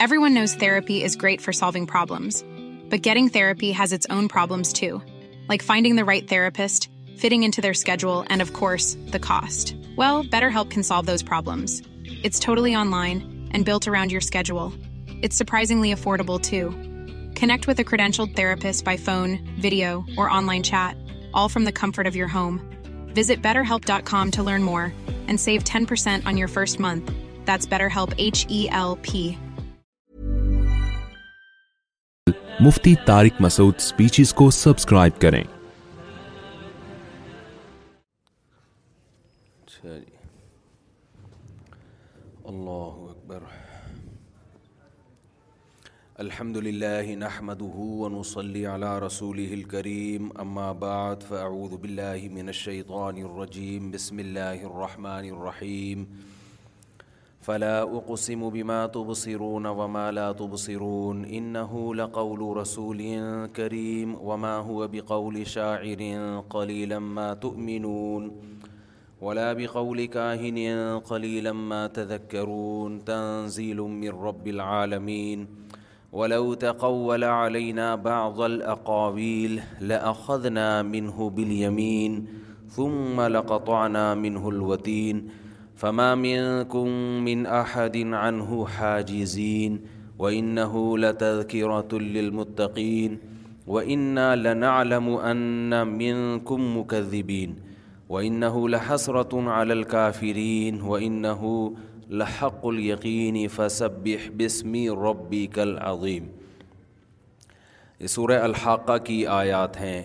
Everyone knows therapy is great for solving problems, but getting therapy has its own problems too, like finding the right therapist, fitting into their schedule, and of course, the cost. Well, BetterHelp can solve those problems. It's totally online and built around your schedule. It's surprisingly affordable too. Connect with a credentialed therapist by phone, video, or online chat, all from the comfort of your home. Visit BetterHelp.com to learn more and save 10% on your first month. That's BetterHelp, H-E-L-P. Mufti Tariq Masood speeches کو subscribe کریں اللہ اکبر الحمد للہ نحمده ونصلي على رسوله الكريم اما بعد فاعوذ باللہ من الشیطان الرجیم بسم اللہ الرحمٰن الرحیم فلا اقسم بما تبصرون وما لا تبصرون انه لقول رسول كريم وما هو بقول شاعر قليلا ما تؤمنون ولا بقول كاهن قليلا ما تذكرون تنزيل من رب العالمين ولو تقول علينا بعض الأقاويل لأخذنا منه باليمين ثم لقطعنا منه الوتين فما منكم من أحد عنه حاجزين وإنه لتذكرة للمتقين وإنا لنعلم أن منكم مكذبين وإنه لحسرة على الكافرين وإنه لحق اليقين فسبح باسم ربك العظيم یہ سورہ الحاقہ کی آیات ہیں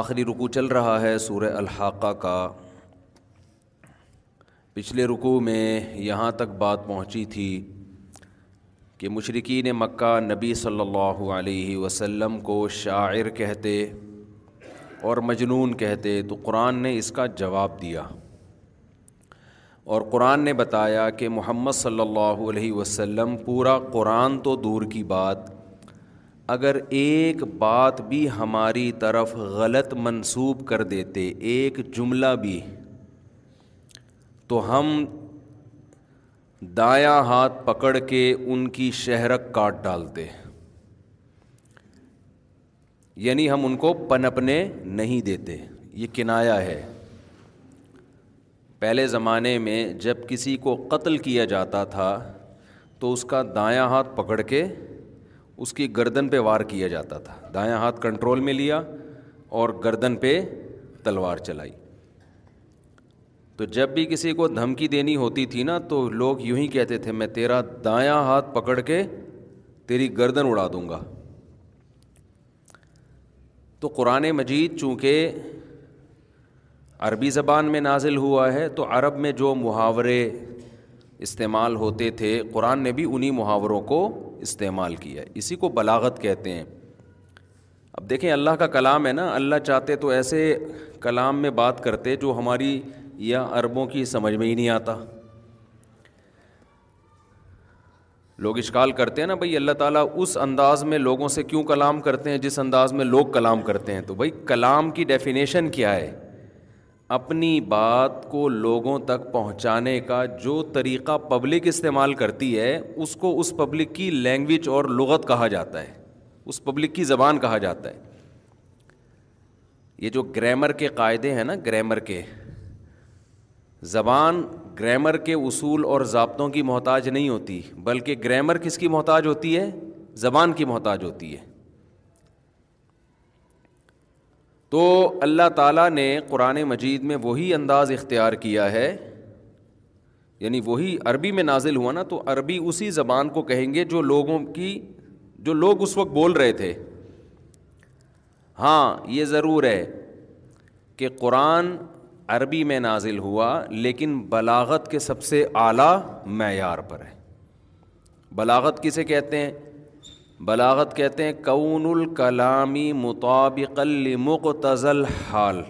آخری رکو چل رہا ہے سورہ الحاقہ کا پچھلے رکوع میں یہاں تک بات پہنچی تھی کہ مشرقین مکہ نبی صلی اللہ علیہ وسلم کو شاعر کہتے اور مجنون کہتے تو قرآن نے اس کا جواب دیا اور قرآن نے بتایا کہ محمد صلی اللہ علیہ وسلم پورا قرآن تو دور کی بات اگر ایک بات بھی ہماری طرف غلط منسوب کر دیتے ایک جملہ بھی تو ہم دایاں ہاتھ پکڑ کے ان کی شہرک کاٹ ڈالتے یعنی ہم ان کو پنپنے نہیں دیتے یہ کنایا ہے پہلے زمانے میں جب کسی کو قتل کیا جاتا تھا تو اس کا دایاں ہاتھ پکڑ کے اس کی گردن پہ وار کیا جاتا تھا دایاں ہاتھ کنٹرول میں لیا اور گردن پہ تلوار چلائی تو جب بھی کسی کو دھمکی دینی ہوتی تھی نا تو لوگ یوں ہی کہتے تھے میں تیرا دایاں ہاتھ پکڑ کے تیری گردن اڑا دوں گا تو قرآن مجید چونکہ عربی زبان میں نازل ہوا ہے تو عرب میں جو محاورے استعمال ہوتے تھے قرآن نے بھی انہی محاوروں کو استعمال کیا ہے اسی کو بلاغت کہتے ہیں اب دیکھیں اللہ کا کلام ہے نا اللہ چاہتے تو ایسے کلام میں بات کرتے جو ہماری یا عربوں کی سمجھ میں ہی نہیں آتا لوگ اشکال کرتے ہیں نا بھائی اللہ تعالیٰ اس انداز میں لوگوں سے کیوں کلام کرتے ہیں جس انداز میں لوگ کلام کرتے ہیں تو بھائی کلام کی ڈیفینیشن کیا ہے اپنی بات کو لوگوں تک پہنچانے کا جو طریقہ پبلک استعمال کرتی ہے اس کو اس پبلک کی لینگویج اور لغت کہا جاتا ہے اس پبلک کی زبان کہا جاتا ہے یہ جو گرامر کے قاعدے ہیں نا گرامر کے زبان گرامر کے اصول اور ضابطوں کی محتاج نہیں ہوتی بلکہ گرامر کس کی محتاج ہوتی ہے زبان کی محتاج ہوتی ہے تو اللہ تعالیٰ نے قرآن مجید میں وہی انداز اختیار کیا ہے یعنی وہی عربی میں نازل ہوا نا تو عربی اسی زبان کو کہیں گے جو لوگوں کی جو لوگ اس وقت بول رہے تھے ہاں یہ ضرور ہے کہ قرآن عربی میں نازل ہوا لیکن بلاغت کے سب سے اعلیٰ معیار پر ہے بلاغت کسے کہتے ہیں بلاغت کہتے ہیں کون الکلامی مطابق المقتزل حال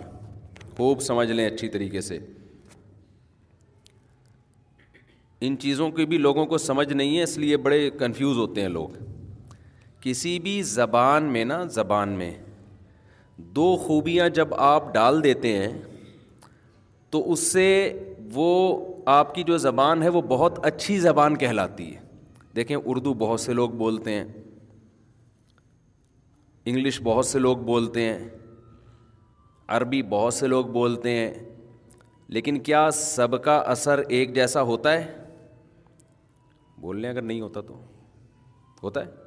خوب سمجھ لیں اچھی طریقے سے ان چیزوں کی بھی لوگوں کو سمجھ نہیں ہے اس لیے بڑے کنفیوز ہوتے ہیں لوگ کسی بھی زبان میں نا زبان میں دو خوبیاں جب آپ ڈال دیتے ہیں تو اس سے وہ آپ کی جو زبان ہے وہ بہت اچھی زبان کہلاتی ہے دیکھیں اردو بہت سے لوگ بولتے ہیں انگلش بہت سے لوگ بولتے ہیں عربی بہت سے لوگ بولتے ہیں لیکن کیا سب کا اثر ایک جیسا ہوتا ہے بولنے اگر نہیں ہوتا تو ہوتا ہے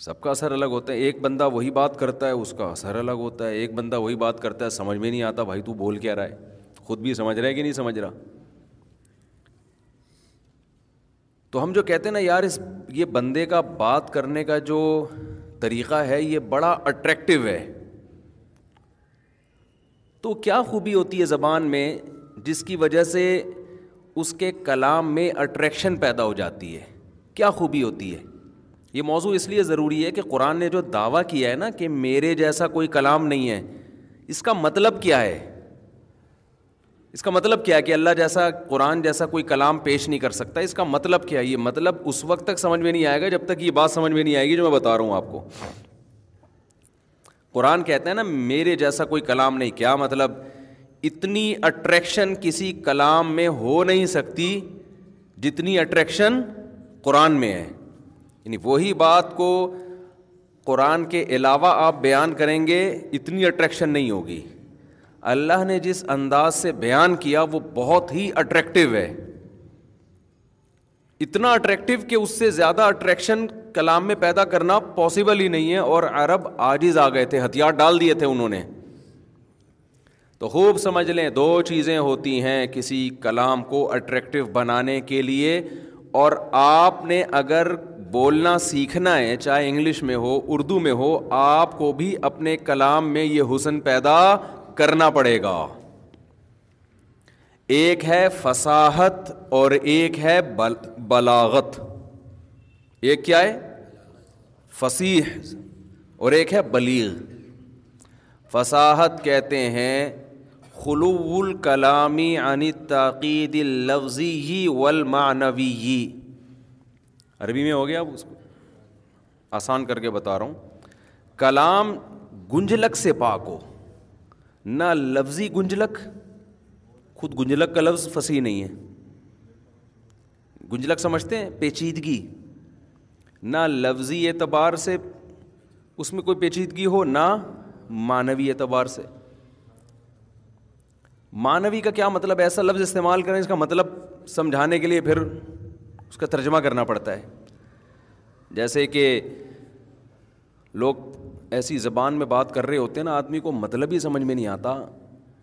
سب کا اثر الگ ہوتا ہے ایک بندہ وہی بات کرتا ہے اس کا اثر الگ ہوتا ہے ایک بندہ وہی بات کرتا ہے سمجھ میں نہیں آتا بھائی تو بول کیا رہا ہے خود بھی سمجھ رہا ہے کہ نہیں سمجھ رہا تو ہم جو کہتے ہیں نا یار اس یہ بندے کا بات کرنے کا جو طریقہ ہے یہ بڑا اٹریکٹیو ہے تو کیا خوبی ہوتی ہے زبان میں جس کی وجہ سے اس کے کلام میں اٹریکشن پیدا ہو جاتی ہے کیا خوبی ہوتی ہے یہ موضوع اس لیے ضروری ہے کہ قرآن نے جو دعویٰ کیا ہے نا کہ میرے جیسا کوئی کلام نہیں ہے اس کا مطلب کیا ہے اس کا مطلب کیا ہے کہ اللہ جیسا قرآن جیسا کوئی کلام پیش نہیں کر سکتا اس کا مطلب کیا ہے یہ مطلب اس وقت تک سمجھ میں نہیں آئے گا جب تک یہ بات سمجھ میں نہیں آئے گی جو میں بتا رہا ہوں آپ کو قرآن کہتا ہے نا میرے جیسا کوئی کلام نہیں کیا مطلب اتنی اٹریکشن کسی کلام میں ہو نہیں سکتی جتنی اٹریکشن قرآن میں ہے یعنی وہی بات کو قرآن کے علاوہ آپ بیان کریں گے اتنی اٹریکشن نہیں ہوگی اللہ نے جس انداز سے بیان کیا وہ بہت ہی اٹریکٹیو ہے اتنا اٹریکٹیو کہ اس سے زیادہ اٹریکشن کلام میں پیدا کرنا پاسبل ہی نہیں ہے اور عرب آجز آ گئے تھے ہتھیار ڈال دیے تھے انہوں نے تو خوب سمجھ لیں دو چیزیں ہوتی ہیں کسی کلام کو اٹریکٹیو بنانے کے لیے اور آپ نے اگر بولنا سیکھنا ہے چاہے انگلش میں ہو اردو میں ہو آپ کو بھی اپنے کلام میں یہ حسن پیدا کرنا پڑے گا ایک ہے فصاحت اور ایک ہے بلاغت ایک کیا ہے فصیح اور ایک ہے بلیغ فصاحت کہتے ہیں خلو الکلامی عنی تاقید اللفظی و عربی میں ہو گیا اب اس کو آسان کر کے بتا رہا ہوں کلام گنجلک سے پاک ہو نہ لفظی گنجلک خود گنجلک کا لفظ پھنسی نہیں ہے گنجلک سمجھتے ہیں پیچیدگی نہ لفظی اعتبار سے اس میں کوئی پیچیدگی ہو نہ مانوی اعتبار سے مانوی کا کیا مطلب ایسا لفظ استعمال کریں اس کا مطلب سمجھانے کے لیے پھر اس کا ترجمہ کرنا پڑتا ہے جیسے کہ لوگ ایسی زبان میں بات کر رہے ہوتے ہیں نا آدمی کو مطلب ہی سمجھ میں نہیں آتا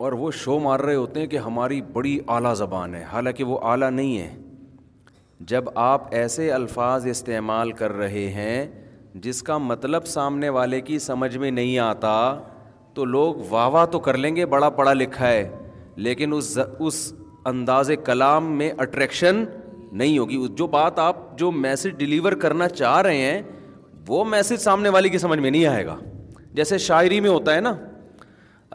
اور وہ شو مار رہے ہوتے ہیں کہ ہماری بڑی اعلیٰ زبان ہے حالانکہ وہ اعلیٰ نہیں ہے جب آپ ایسے الفاظ استعمال کر رہے ہیں جس کا مطلب سامنے والے کی سمجھ میں نہیں آتا تو لوگ واہ واہ تو کر لیں گے بڑا پڑھا لکھا ہے لیکن اس اس انداز کلام میں اٹریکشن نہیں ہوگی جو بات آپ جو میسج ڈلیور کرنا چاہ رہے ہیں وہ میسج سامنے والے کی سمجھ میں نہیں آئے گا جیسے شاعری میں ہوتا ہے نا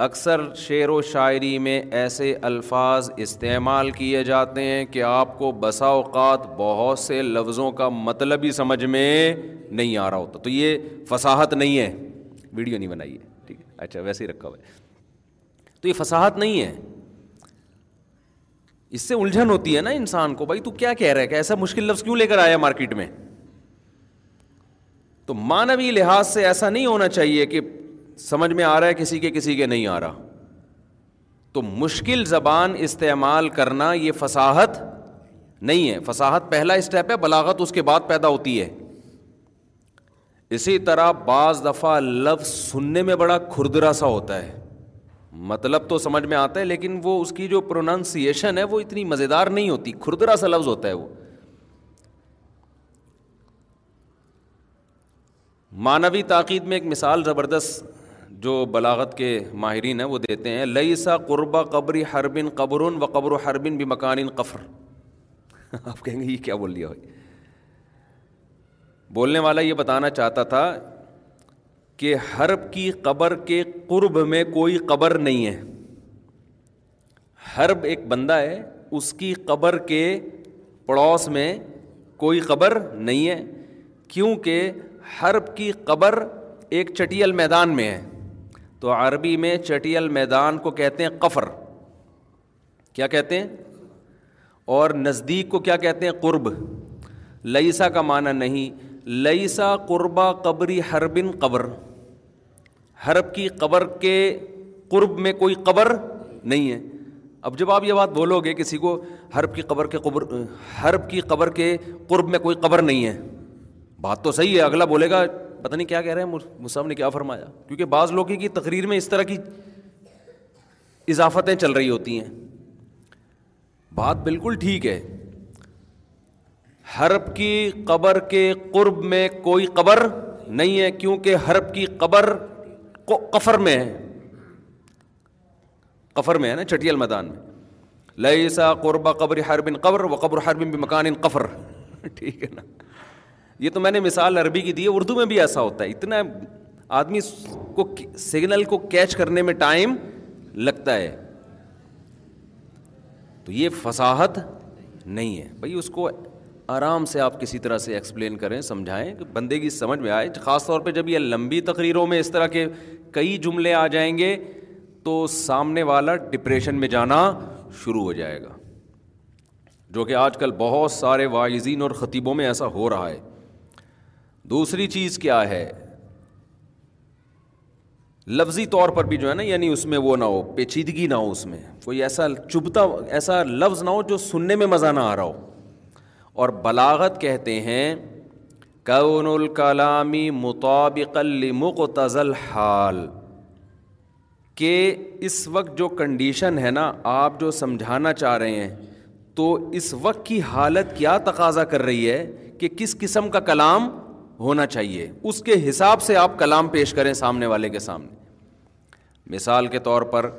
اکثر شعر و شاعری میں ایسے الفاظ استعمال کیے جاتے ہیں کہ آپ کو بسا اوقات بہت سے لفظوں کا مطلب ہی سمجھ میں نہیں آ رہا ہوتا تو یہ فصاحت نہیں ہے ویڈیو نہیں بنائیے ٹھیک ہے اچھا ویسے ہی رکھا ہوا ہے تو یہ فصاحت نہیں ہے اس سے الجھن ہوتی ہے نا انسان کو بھائی تو کیا کہہ رہے مشکل لفظ کیوں لے کر آیا مارکیٹ میں تو مانوی لحاظ سے ایسا نہیں ہونا چاہیے کہ سمجھ میں آ رہا ہے کسی کے کسی کے نہیں آ رہا تو مشکل زبان استعمال کرنا یہ فصاحت نہیں ہے فصاحت پہلا اسٹیپ ہے بلاغت اس کے بعد پیدا ہوتی ہے اسی طرح بعض دفعہ لفظ سننے میں بڑا کھردرا سا ہوتا ہے مطلب تو سمجھ میں آتا ہے لیکن وہ اس کی جو پروننسیشن ہے وہ اتنی مزیدار نہیں ہوتی کھردرا سا لفظ ہوتا ہے وہ مانوی تاکید میں ایک مثال زبردست جو بلاغت کے ماہرین ہیں وہ دیتے ہیں لئی سا قربہ قبری ہر بن قبر و قبر ہر بن بھی مکان قفر آپ کہیں گے یہ کیا بول لیا بھائی بولنے والا یہ بتانا چاہتا تھا کہ حرب کی قبر کے قرب میں کوئی قبر نہیں ہے حرب ایک بندہ ہے اس کی قبر کے پڑوس میں کوئی قبر نہیں ہے کیونکہ حرب کی قبر ایک چٹیل میدان میں ہے تو عربی میں چٹیل میدان کو کہتے ہیں قفر کیا کہتے ہیں اور نزدیک کو کیا کہتے ہیں قرب لئیسا کا معنی نہیں لئیسا قربہ قبری حربن قبر حرب کی قبر کے قرب میں کوئی قبر نہیں ہے اب جب آپ یہ بات بولو گے کسی کو حرب کی قبر کے قبر حرب کی قبر کے قرب میں کوئی قبر نہیں ہے بات تو صحیح ہے اگلا بولے گا پتہ نہیں کیا کہہ رہے ہیں مصعب نے کیا فرمایا کیونکہ بعض لوگوں کی تقریر میں اس طرح کی اضافتیں چل رہی ہوتی ہیں بات بالکل ٹھیک ہے حرب کی قبر کے قرب میں کوئی قبر نہیں ہے کیونکہ حرب کی قبر کفر میں ہے کفر میں ہے نا میدان میں قبر ہر بن بن قبر قبر و ہر مکان قفر ٹھیک ہے نا یہ تو میں نے مثال عربی کی دی ہے اردو میں بھی ایسا ہوتا ہے اتنا آدمی کو سگنل کو کیچ کرنے میں ٹائم لگتا ہے تو یہ فصاحت نہیں ہے بھائی اس کو آرام سے آپ کسی طرح سے ایکسپلین کریں سمجھائیں کہ بندے کی سمجھ میں آئے خاص طور پہ جب یہ لمبی تقریروں میں اس طرح کے کئی جملے آ جائیں گے تو سامنے والا ڈپریشن میں جانا شروع ہو جائے گا جو کہ آج کل بہت سارے واعظین اور خطیبوں میں ایسا ہو رہا ہے دوسری چیز کیا ہے لفظی طور پر بھی جو ہے نا یعنی اس میں وہ نہ ہو پیچیدگی نہ ہو اس میں کوئی ایسا چبھتا ایسا لفظ نہ ہو جو سننے میں مزہ نہ آ رہا ہو اور بلاغت کہتے ہیں کون الکلامی مطابق و حال کہ اس وقت جو کنڈیشن ہے نا آپ جو سمجھانا چاہ رہے ہیں تو اس وقت کی حالت کیا تقاضا کر رہی ہے کہ کس قسم کا کلام ہونا چاہیے اس کے حساب سے آپ کلام پیش کریں سامنے والے کے سامنے مثال کے طور پر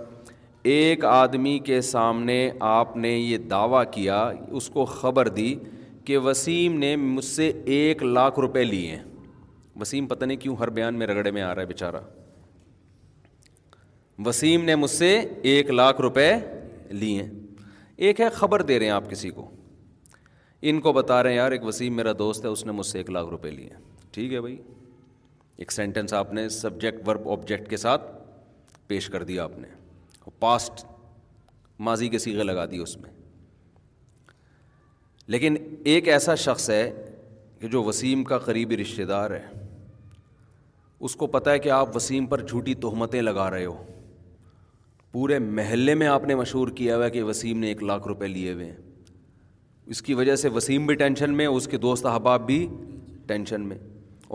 ایک آدمی کے سامنے آپ نے یہ دعویٰ کیا اس کو خبر دی کہ وسیم نے مجھ سے ایک لاکھ روپے لیے ہیں وسیم پتہ نہیں کیوں ہر بیان میں رگڑے میں آ رہا ہے بیچارہ وسیم نے مجھ سے ایک لاکھ روپے لیے ہیں ایک ہے خبر دے رہے ہیں آپ کسی کو ان کو بتا رہے ہیں یار ایک وسیم میرا دوست ہے اس نے مجھ سے ایک لاکھ روپے لیے ٹھیک ہے بھائی ایک سینٹینس آپ نے سبجیکٹ ورب آبجیکٹ کے ساتھ پیش کر دیا آپ نے پاسٹ ماضی کے سیغے لگا دیے اس میں لیکن ایک ایسا شخص ہے کہ جو وسیم کا قریبی رشتہ دار ہے اس کو پتہ ہے کہ آپ وسیم پر جھوٹی تہمتیں لگا رہے ہو پورے محلے میں آپ نے مشہور کیا ہوا ہے کہ وسیم نے ایک لاکھ روپے لیے ہوئے ہیں اس کی وجہ سے وسیم بھی ٹینشن میں اس کے دوست احباب بھی ٹینشن میں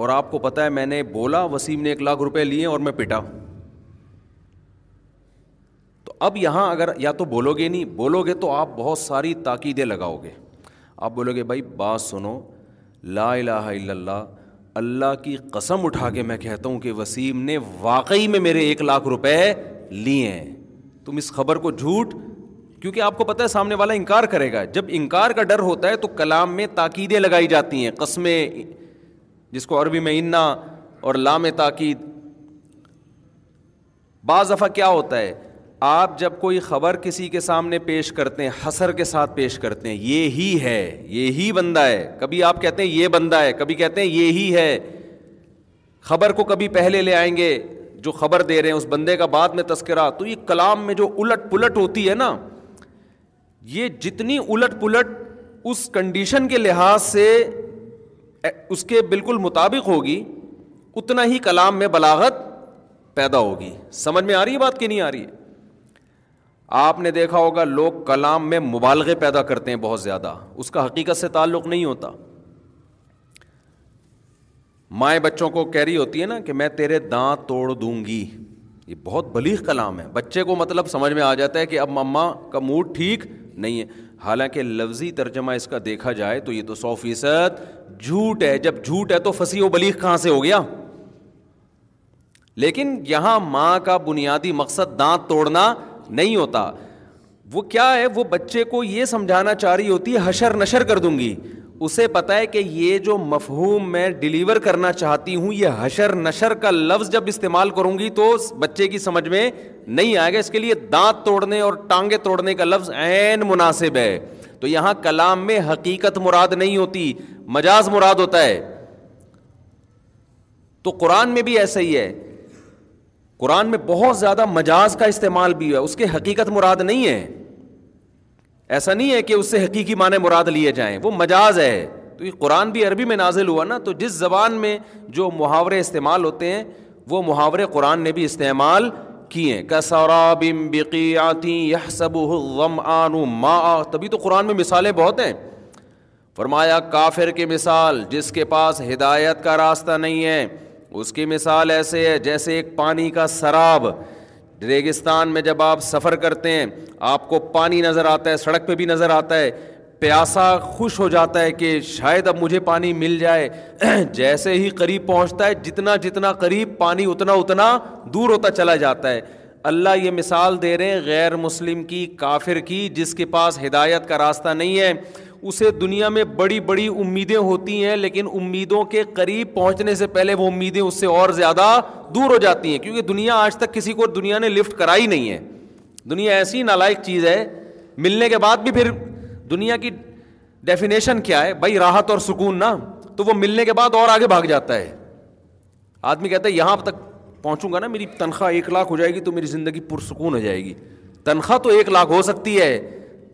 اور آپ کو پتہ ہے میں نے بولا وسیم نے ایک لاکھ روپے لیے اور میں پٹا تو اب یہاں اگر یا تو بولو گے نہیں بولو گے تو آپ بہت ساری تاکیدیں لگاؤ گے آپ بولو گے بھائی بات سنو لا الہ الا اللہ اللہ کی قسم اٹھا کے میں کہتا ہوں کہ وسیم نے واقعی میں میرے ایک لاکھ روپے لیے ہیں تم اس خبر کو جھوٹ کیونکہ آپ کو پتہ ہے سامنے والا انکار کرے گا جب انکار کا ڈر ہوتا ہے تو کلام میں تاکیدیں لگائی جاتی ہیں قسمیں جس کو عربی میں انا اور لام تاکید بعض دفعہ کیا ہوتا ہے آپ جب کوئی خبر کسی کے سامنے پیش کرتے ہیں حسر کے ساتھ پیش کرتے ہیں یہ ہی ہے یہ ہی بندہ ہے کبھی آپ کہتے ہیں یہ بندہ ہے کبھی کہتے ہیں یہ ہی ہے خبر کو کبھی پہلے لے آئیں گے جو خبر دے رہے ہیں اس بندے کا بعد میں تذکرہ تو یہ کلام میں جو الٹ پلٹ ہوتی ہے نا یہ جتنی الٹ پلٹ اس کنڈیشن کے لحاظ سے اس کے بالکل مطابق ہوگی اتنا ہی کلام میں بلاغت پیدا ہوگی سمجھ میں آ رہی ہے بات کہ نہیں آ رہی ہے آپ نے دیکھا ہوگا لوگ کلام میں مبالغے پیدا کرتے ہیں بہت زیادہ اس کا حقیقت سے تعلق نہیں ہوتا مائیں بچوں کو کہہ رہی ہوتی ہے نا کہ میں تیرے دانت توڑ دوں گی یہ بہت بلیغ کلام ہے بچے کو مطلب سمجھ میں آ جاتا ہے کہ اب مما کا موڈ ٹھیک نہیں ہے حالانکہ لفظی ترجمہ اس کا دیکھا جائے تو یہ تو سو فیصد جھوٹ ہے جب جھوٹ ہے تو پھنسی و بلیغ کہاں سے ہو گیا لیکن یہاں ماں کا بنیادی مقصد دانت توڑنا نہیں ہوتا وہ کیا ہے وہ بچے کو یہ سمجھانا چاہ رہی ہوتی ہے حشر نشر کر دوں گی اسے پتا ہے کہ یہ جو مفہوم میں ڈلیور کرنا چاہتی ہوں یہ حشر نشر کا لفظ جب استعمال کروں گی تو بچے کی سمجھ میں نہیں آئے گا اس کے لیے دانت توڑنے اور ٹانگے توڑنے کا لفظ عین مناسب ہے تو یہاں کلام میں حقیقت مراد نہیں ہوتی مجاز مراد ہوتا ہے تو قرآن میں بھی ایسا ہی ہے قرآن میں بہت زیادہ مجاز کا استعمال بھی اس کے حقیقت مراد نہیں ہے ایسا نہیں ہے کہ اس سے حقیقی معنی مراد لیے جائیں وہ مجاز ہے تو یہ قرآن بھی عربی میں نازل ہوا نا تو جس زبان میں جو محاورے استعمال ہوتے ہیں وہ محاورے قرآن نے بھی استعمال کیے ہیں کسورا بم یہ سب غم آنو ما تبھی تو قرآن میں مثالیں بہت ہیں فرمایا کافر کی مثال جس کے پاس ہدایت کا راستہ نہیں ہے اس کی مثال ایسے ہے جیسے ایک پانی کا سراب ریگستان میں جب آپ سفر کرتے ہیں آپ کو پانی نظر آتا ہے سڑک پہ بھی نظر آتا ہے پیاسا خوش ہو جاتا ہے کہ شاید اب مجھے پانی مل جائے جیسے ہی قریب پہنچتا ہے جتنا جتنا قریب پانی اتنا اتنا دور ہوتا چلا جاتا ہے اللہ یہ مثال دے رہے ہیں غیر مسلم کی کافر کی جس کے پاس ہدایت کا راستہ نہیں ہے اسے دنیا میں بڑی بڑی امیدیں ہوتی ہیں لیکن امیدوں کے قریب پہنچنے سے پہلے وہ امیدیں اس سے اور زیادہ دور ہو جاتی ہیں کیونکہ دنیا آج تک کسی کو دنیا نے لفٹ کرائی نہیں ہے دنیا ایسی نالائق چیز ہے ملنے کے بعد بھی پھر دنیا کی ڈیفینیشن کیا ہے بھائی راحت اور سکون نا تو وہ ملنے کے بعد اور آگے بھاگ جاتا ہے آدمی کہتا ہے یہاں تک پہنچوں گا نا میری تنخواہ ایک لاکھ ہو جائے گی تو میری زندگی پرسکون ہو جائے گی تنخواہ تو ایک لاکھ ہو سکتی ہے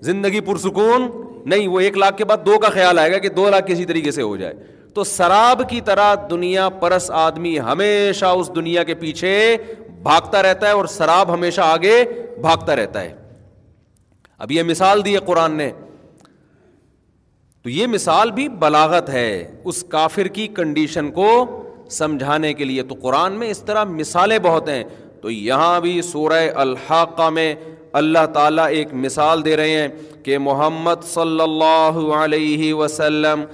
زندگی پرسکون نہیں وہ ایک لاکھ کے بعد دو کا خیال آئے گا کہ دو لاکھ کسی طریقے سے ہو جائے تو سراب کی طرح دنیا پرس آدمی ہمیشہ اس دنیا کے پیچھے بھاگتا رہتا ہے اور سراب ہمیشہ آگے بھاگتا رہتا ہے اب یہ مثال دی ہے قرآن نے تو یہ مثال بھی بلاغت ہے اس کافر کی کنڈیشن کو سمجھانے کے لیے تو قرآن میں اس طرح مثالیں بہت ہیں تو یہاں بھی سورہ الحاقہ میں اللہ تعالیٰ ایک مثال دے رہے ہیں کہ محمد صلی اللہ علیہ وسلم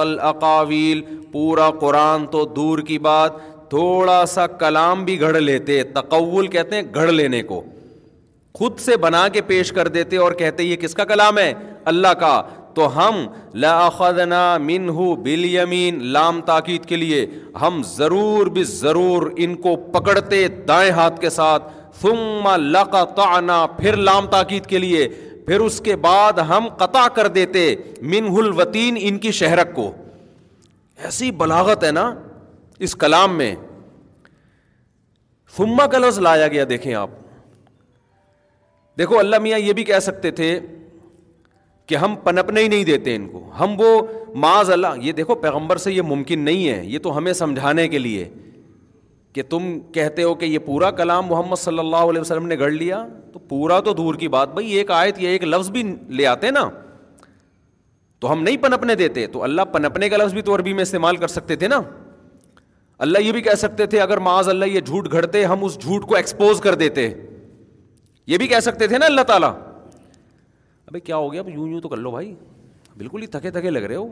الاقاویل پورا قرآن تو دور کی بات تھوڑا سا کلام بھی گھڑ لیتے تقول کہتے ہیں گھڑ لینے کو خود سے بنا کے پیش کر دیتے اور کہتے یہ کس کا کلام ہے اللہ کا تو ہم منہ بالیمین لام تاکید کے لیے ہم ضرور بھی ضرور ان کو پکڑتے دائیں ہاتھ کے ساتھ ثم لقطعنا پھر لام تاکید کے لیے پھر اس کے بعد ہم قطع کر دیتے منہ الوطین ان کی شہرک کو ایسی بلاغت ہے نا اس کلام میں فما کا لفظ لایا گیا دیکھیں آپ دیکھو اللہ میاں یہ بھی کہہ سکتے تھے کہ ہم پنپنے ہی نہیں دیتے ان کو ہم وہ معاذ اللہ یہ دیکھو پیغمبر سے یہ ممکن نہیں ہے یہ تو ہمیں سمجھانے کے لیے کہ تم کہتے ہو کہ یہ پورا کلام محمد صلی اللہ علیہ وسلم نے گڑھ لیا تو پورا تو دور کی بات بھائی ایک آیت یا ایک لفظ بھی لے آتے نا تو ہم نہیں پنپنے دیتے تو اللہ پنپنے کا لفظ بھی تو عربی میں استعمال کر سکتے تھے نا اللہ یہ بھی کہہ سکتے تھے اگر معاذ اللہ یہ جھوٹ گھڑتے ہم اس جھوٹ کو ایکسپوز کر دیتے یہ بھی کہہ سکتے تھے نا اللہ تعالیٰ ابھی کیا ہو گیا اب یوں یوں تو کر لو بھائی بالکل ہی تھکے تھکے لگ رہے ہو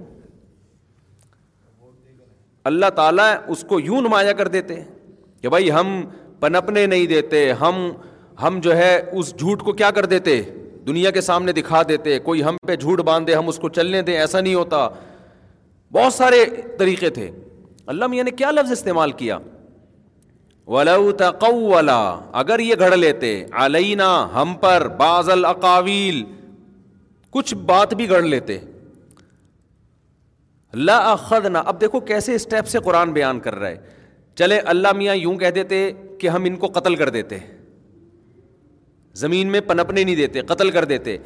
اللہ تعالیٰ اس کو یوں نمایاں کر دیتے کہ بھائی ہم پنپنے نہیں دیتے ہم ہم جو ہے اس جھوٹ کو کیا کر دیتے دنیا کے سامنے دکھا دیتے کوئی ہم پہ جھوٹ باندھ دے ہم اس کو چلنے دیں ایسا نہیں ہوتا بہت سارے طریقے تھے اللہ میاں نے کیا لفظ استعمال کیا ولاقلا اگر یہ گھڑ لیتے علینا ہم پر بازل الاقاویل کچھ بات بھی گڑھ لیتے لا خدنا اب دیکھو کیسے اسٹیپ سے قرآن بیان کر رہا ہے چلے اللہ میاں یوں کہہ دیتے کہ ہم ان کو قتل کر دیتے زمین میں پنپنے نہیں دیتے قتل کر دیتے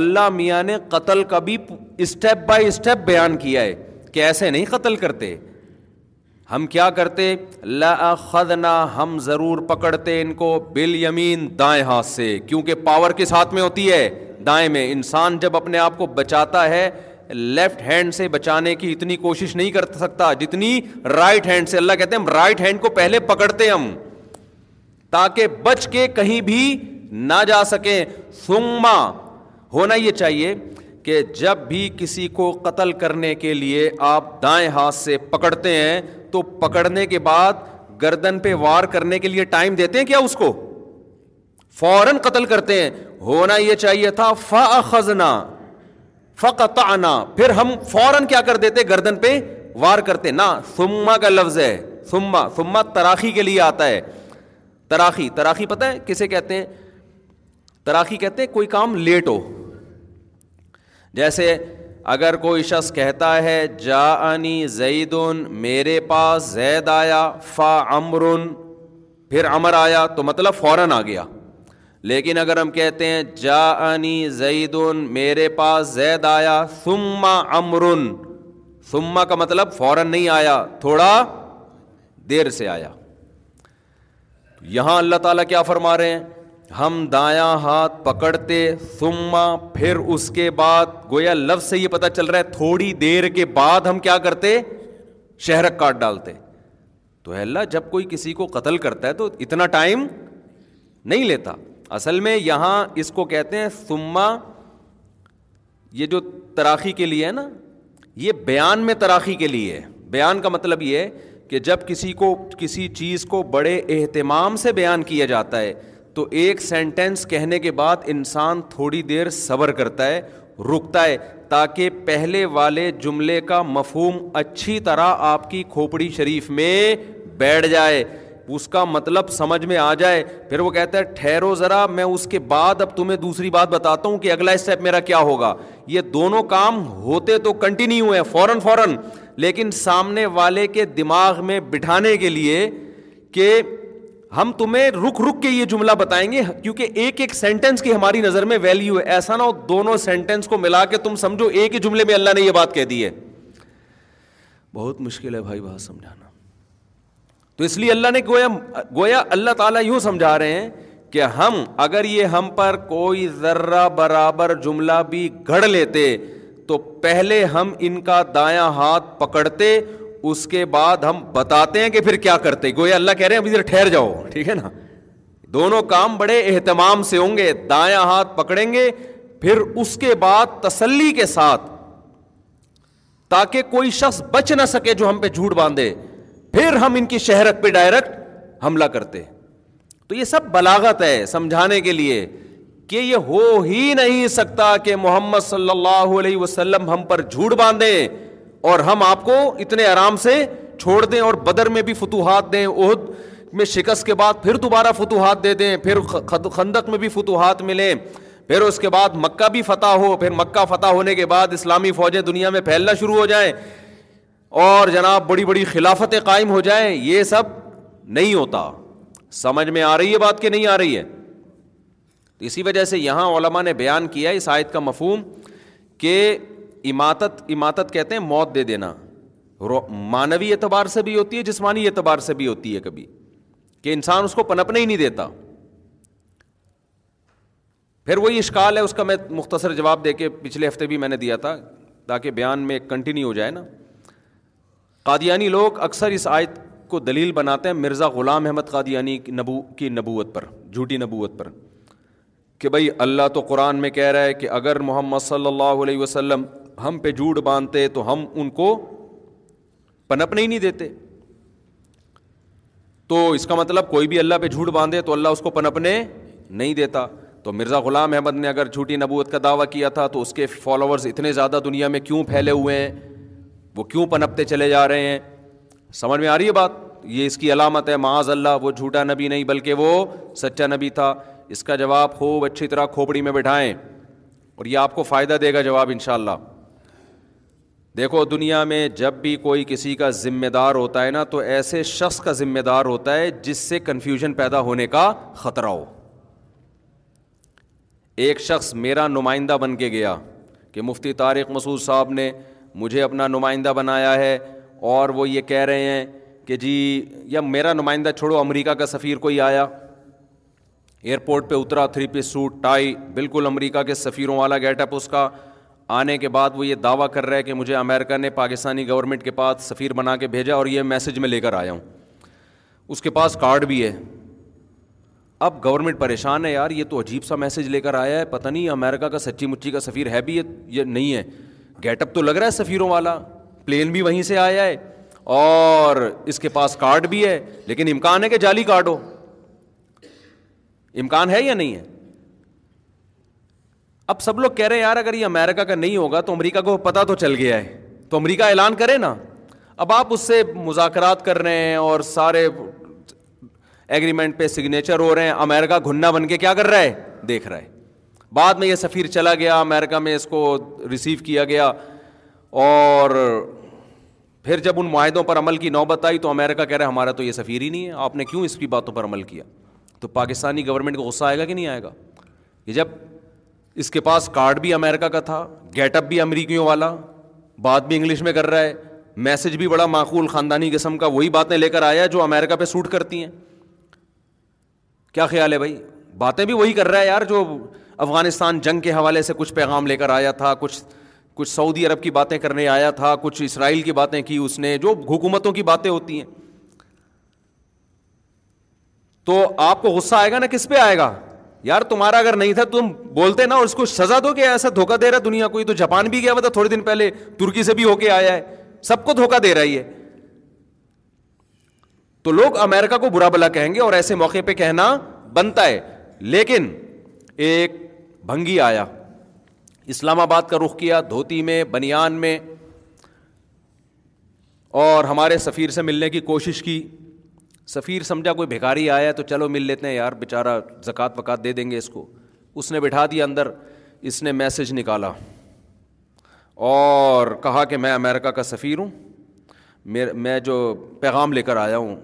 اللہ میاں نے قتل کا بھی اسٹیپ بائی اسٹیپ بیان کیا ہے کہ ایسے نہیں قتل کرتے ہم کیا کرتے لدنا ہم ضرور پکڑتے ان کو بال یمین دائیں ہاتھ سے کیونکہ پاور کس ہاتھ میں ہوتی ہے دائیں میں انسان جب اپنے آپ کو بچاتا ہے لیفٹ ہینڈ سے بچانے کی اتنی کوشش نہیں کر سکتا جتنی رائٹ ہینڈ سے اللہ کہتے ہیں ہم رائٹ ہینڈ کو پہلے پکڑتے ہم تاکہ بچ کے کہیں بھی نہ جا سکیں سنگما ہونا یہ چاہیے کہ جب بھی کسی کو قتل کرنے کے لیے آپ دائیں ہاتھ سے پکڑتے ہیں تو پکڑنے کے بعد گردن پہ وار کرنے کے لیے ٹائم دیتے ہیں کیا اس کو فوراً قتل کرتے ہیں ہونا یہ چاہیے تھا فقت آنا پھر ہم فوراً کیا کر دیتے گردن پہ وار کرتے نہ سما کا لفظ ہے سما سما تراخی کے لیے آتا ہے تراخی تراخی پتہ ہے کسے کہتے ہیں تراخی کہتے ہیں کوئی کام لیٹ ہو جیسے اگر کوئی شخص کہتا ہے جا انی زید میرے پاس زید آیا فا امر پھر امر آیا تو مطلب فوراً آ گیا لیکن اگر ہم کہتے ہیں جا انی زید میرے پاس زید آیا سما امر سما کا مطلب فوراً نہیں آیا تھوڑا دیر سے آیا یہاں اللہ تعالیٰ کیا فرما رہے ہیں ہم دایاں ہاتھ پکڑتے سما پھر اس کے بعد گویا لفظ سے یہ پتا چل رہا ہے تھوڑی دیر کے بعد ہم کیا کرتے شہرک کاٹ ڈالتے تو ہے اللہ جب کوئی کسی کو قتل کرتا ہے تو اتنا ٹائم نہیں لیتا اصل میں یہاں اس کو کہتے ہیں سما یہ جو تراخی کے لیے ہے نا یہ بیان میں تراخی کے لیے ہے بیان کا مطلب یہ ہے کہ جب کسی کو کسی چیز کو بڑے اہتمام سے بیان کیا جاتا ہے تو ایک سینٹینس کہنے کے بعد انسان تھوڑی دیر صبر کرتا ہے رکتا ہے تاکہ پہلے والے جملے کا مفہوم اچھی طرح آپ کی کھوپڑی شریف میں بیٹھ جائے اس کا مطلب سمجھ میں آ جائے پھر وہ کہتا ہے ٹھہرو ذرا میں اس کے بعد اب تمہیں دوسری بات بتاتا ہوں کہ اگلا اسٹیپ میرا کیا ہوگا یہ دونوں کام ہوتے تو کنٹینیو ہے فوراً فوراً لیکن سامنے والے کے دماغ میں بٹھانے کے لیے کہ ہم تمہیں رک رک کے یہ جملہ بتائیں گے کیونکہ ایک ایک سینٹینس کی ہماری نظر میں ویلیو ہے ایسا نہ ہو دونوں سینٹینس کو ملا کے تم سمجھو ایک ہی جملے میں اللہ نے یہ بات کہہ دی ہے بہت مشکل ہے بھائی بہت سمجھانا تو اس لیے اللہ نے گویا گویا اللہ تعالیٰ یوں سمجھا رہے ہیں کہ ہم اگر یہ ہم پر کوئی ذرہ برابر جملہ بھی گڑھ لیتے تو پہلے ہم ان کا دایاں ہاتھ پکڑتے اس کے بعد ہم بتاتے ہیں کہ پھر کیا کرتے گویا اللہ کہہ رہے ہیں ابھی ذرا ٹھہر جاؤ ٹھیک ہے نا دونوں کام بڑے اہتمام سے ہوں گے دایاں ہاتھ پکڑیں گے پھر اس کے بعد تسلی کے ساتھ تاکہ کوئی شخص بچ نہ سکے جو ہم پہ جھوٹ باندھے پھر ہم ان کی شہرت پہ ڈائریکٹ حملہ کرتے تو یہ سب بلاغت ہے سمجھانے کے لیے کہ یہ ہو ہی نہیں سکتا کہ محمد صلی اللہ علیہ وسلم ہم پر جھوٹ باندھیں اور ہم آپ کو اتنے آرام سے چھوڑ دیں اور بدر میں بھی فتوحات دیں عہد میں شکست کے بعد پھر دوبارہ فتوحات دے دیں پھر خندق میں بھی فتوحات ملیں پھر اس کے بعد مکہ بھی فتح ہو پھر مکہ فتح ہونے کے بعد اسلامی فوجیں دنیا میں پھیلنا شروع ہو جائیں اور جناب بڑی بڑی خلافتیں قائم ہو جائیں یہ سب نہیں ہوتا سمجھ میں آ رہی ہے بات کہ نہیں آ رہی ہے اسی وجہ سے یہاں علماء نے بیان کیا اس آیت کا مفہوم کہ اماتت اماتت کہتے ہیں موت دے دینا مانوی اعتبار سے بھی ہوتی ہے جسمانی اعتبار سے بھی ہوتی ہے کبھی کہ انسان اس کو پنپنے ہی نہیں دیتا پھر وہی اشکال ہے اس کا میں مختصر جواب دے کے پچھلے ہفتے بھی میں نے دیا تھا تاکہ بیان میں کنٹینیو ہو جائے نا قادیانی لوگ اکثر اس آیت کو دلیل بناتے ہیں مرزا غلام احمد قادیانی نبو کی نبوت پر جھوٹی نبوت پر کہ بھائی اللہ تو قرآن میں کہہ رہا ہے کہ اگر محمد صلی اللہ علیہ وسلم ہم پہ جھوٹ باندھتے تو ہم ان کو پنپنے ہی نہیں دیتے تو اس کا مطلب کوئی بھی اللہ پہ جھوٹ باندھے تو اللہ اس کو پنپنے نہیں دیتا تو مرزا غلام احمد نے اگر جھوٹی نبوت کا دعویٰ کیا تھا تو اس کے فالوورز اتنے زیادہ دنیا میں کیوں پھیلے ہوئے ہیں وہ کیوں پنپتے چلے جا رہے ہیں سمجھ میں آ رہی ہے بات یہ اس کی علامت ہے معاذ اللہ وہ جھوٹا نبی نہیں بلکہ وہ سچا نبی تھا اس کا جواب خوب اچھی طرح کھوپڑی میں بٹھائیں اور یہ آپ کو فائدہ دے گا جواب انشاءاللہ اللہ دیکھو دنیا میں جب بھی کوئی کسی کا ذمہ دار ہوتا ہے نا تو ایسے شخص کا ذمہ دار ہوتا ہے جس سے کنفیوژن پیدا ہونے کا خطرہ ہو ایک شخص میرا نمائندہ بن کے گیا کہ مفتی طارق مسعود صاحب نے مجھے اپنا نمائندہ بنایا ہے اور وہ یہ کہہ رہے ہیں کہ جی یا میرا نمائندہ چھوڑو امریکہ کا سفیر کوئی آیا ایئرپورٹ پہ اترا تھری پیس سوٹ ٹائی بالکل امریکہ کے سفیروں والا گیٹ اپ اس کا آنے کے بعد وہ یہ دعویٰ کر رہا ہے کہ مجھے امریکہ نے پاکستانی گورنمنٹ کے پاس سفیر بنا کے بھیجا اور یہ میسج میں لے کر آیا ہوں اس کے پاس کارڈ بھی ہے اب گورنمنٹ پریشان ہے یار یہ تو عجیب سا میسج لے کر آیا ہے پتہ نہیں امریکہ کا سچی مچی کا سفیر ہے بھی یہ نہیں ہے گیٹ اپ تو لگ رہا ہے سفیروں والا پلین بھی وہیں سے آیا ہے اور اس کے پاس کارڈ بھی ہے لیکن امکان ہے کہ جعلی کارڈ ہو امکان ہے یا نہیں ہے اب سب لوگ کہہ رہے ہیں یار اگر یہ امریکہ کا نہیں ہوگا تو امریکہ کو پتہ تو چل گیا ہے تو امریکہ اعلان کرے نا اب آپ اس سے مذاکرات کر رہے ہیں اور سارے ایگریمنٹ پہ سگنیچر ہو رہے ہیں امریکہ گھننا بن کے کیا کر رہا ہے دیکھ رہا ہے بعد میں یہ سفیر چلا گیا امریکہ میں اس کو ریسیو کیا گیا اور پھر جب ان معاہدوں پر عمل کی نوبت آئی تو امریکہ کہہ رہے ہے ہمارا تو یہ سفیر ہی نہیں ہے آپ نے کیوں اس کی باتوں پر عمل کیا تو پاکستانی گورنمنٹ کو غصہ آئے گا کہ نہیں آئے گا کہ جب اس کے پاس کارڈ بھی امریکہ کا تھا گیٹ اپ بھی امریکیوں والا بات بھی انگلش میں کر رہا ہے میسج بھی بڑا معقول خاندانی قسم کا وہی باتیں لے کر آیا ہے جو امریکہ پہ سوٹ کرتی ہیں کیا خیال ہے بھائی باتیں بھی وہی کر رہا ہے یار جو افغانستان جنگ کے حوالے سے کچھ پیغام لے کر آیا تھا کچھ کچھ سعودی عرب کی باتیں کرنے آیا تھا کچھ اسرائیل کی باتیں کی اس نے جو حکومتوں کی باتیں ہوتی ہیں تو آپ کو غصہ آئے گا نا کس پہ آئے گا یار تمہارا اگر نہیں تھا تم بولتے نا اس کو سزا دو کہ ایسا دھوکہ دے رہا دنیا کو یہ تو جاپان بھی گیا ہوا تھا تھوڑے دن پہلے ترکی سے بھی ہو کے آیا ہے سب کو دھوکہ دے رہا ہے تو لوگ امیرکا کو برا بلا کہیں گے اور ایسے موقع پہ کہنا بنتا ہے لیکن ایک بھنگی آیا اسلام آباد کا رخ کیا دھوتی میں بنیان میں اور ہمارے سفیر سے ملنے کی کوشش کی سفیر سمجھا کوئی بھکاری آیا تو چلو مل لیتے ہیں یار بیچارہ زکوٰۃ وکات دے دیں گے اس کو اس نے بٹھا دیا اندر اس نے میسج نکالا اور کہا کہ میں امیرکا کا سفیر ہوں میرے میں جو پیغام لے کر آیا ہوں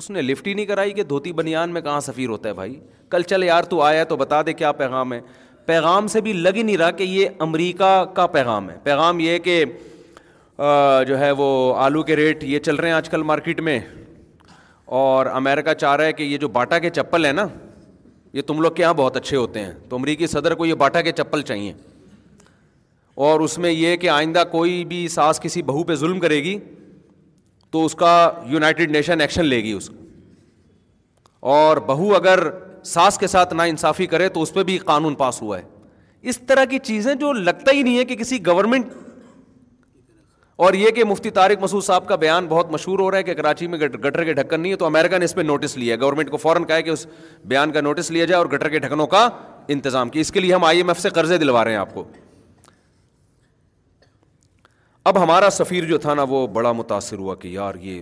اس نے لفٹ ہی نہیں کرائی کہ دھوتی بنیان میں کہاں سفیر ہوتا ہے بھائی کل چل یار تو آیا تو بتا دے کیا پیغام ہے پیغام سے بھی لگ ہی نہیں رہا کہ یہ امریکہ کا پیغام ہے پیغام یہ کہ جو ہے وہ آلو کے ریٹ یہ چل رہے ہیں آج کل مارکیٹ میں اور امیرکا چاہ رہا ہے کہ یہ جو باٹا کے چپل ہے نا یہ تم لوگ کے یہاں بہت اچھے ہوتے ہیں تو امریکی صدر کو یہ باٹا کے چپل چاہیے اور اس میں یہ کہ آئندہ کوئی بھی ساس کسی بہو پہ ظلم کرے گی تو اس کا یونائٹڈ نیشن ایکشن لے گی اس اور بہو اگر ساس کے ساتھ نا انصافی کرے تو اس پہ بھی قانون پاس ہوا ہے اس طرح کی چیزیں جو لگتا ہی نہیں ہے کہ کسی گورنمنٹ اور یہ کہ مفتی طارق مسعود صاحب کا بیان بہت مشہور ہو رہا ہے کہ کراچی میں گٹر کے ڈھکن نہیں ہے تو امریکہ نے اس پہ نوٹس لیا ہے گورنمنٹ کو فوراً کہا کہ اس بیان کا نوٹس لیا جائے اور گٹر کے ڈھکنوں کا انتظام کیا اس کے لیے ہم آئی ایم ایف سے قرضے دلوا رہے ہیں آپ کو اب ہمارا سفیر جو تھا نا وہ بڑا متاثر ہوا کہ یار یہ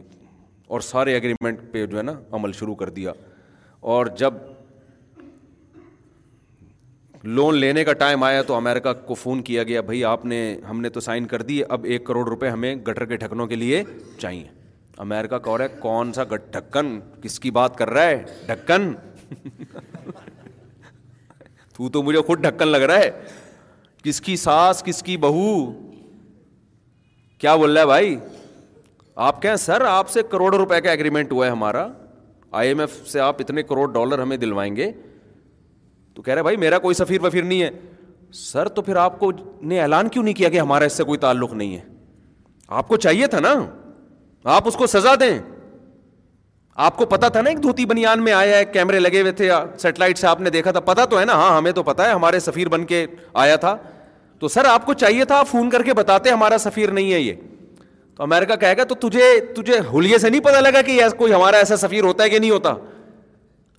اور سارے اگریمنٹ پہ جو ہے نا عمل شروع کر دیا اور جب لون لینے کا ٹائم آیا تو امیرکا کو فون کیا گیا بھائی آپ نے ہم نے تو سائن کر دی اب ایک کروڑ روپے ہمیں گٹر کے ڈھکنوں کے لیے چاہیے امیرکا کہہ رہا ہے کون سا گٹ ڈھکن کس کی بات کر رہا ہے ڈھکن تو تو مجھے خود ڈھکن لگ رہا ہے کس کی ساس کس کی بہو کیا بول رہا ہے بھائی آپ کہیں سر آپ سے کروڑ روپے کا ایگریمنٹ ہوا ہے ہمارا آئی ایم ایف سے آپ اتنے کروڑ ڈالر ہمیں دلوائیں گے تو کہہ رہے بھائی میرا کوئی سفیر وفیر نہیں ہے سر تو پھر آپ کو نے اعلان کیوں نہیں کیا کہ ہمارا اس سے کوئی تعلق نہیں ہے آپ کو چاہیے تھا نا آپ اس کو سزا دیں آپ کو پتا تھا نا ایک دھوتی بنیان میں آیا ہے کیمرے لگے ہوئے تھے سیٹلائٹ سے آپ نے دیکھا تھا پتا تو ہے نا ہاں ہمیں تو پتا ہے ہمارے سفیر بن کے آیا تھا تو سر آپ کو چاہیے تھا آپ فون کر کے بتاتے ہمارا سفیر نہیں ہے یہ تو امیرکا کہے گا تو تجھے تجھے حلیے سے نہیں پتا لگا کہ کوئی ہمارا ایسا سفیر ہوتا ہے کہ نہیں ہوتا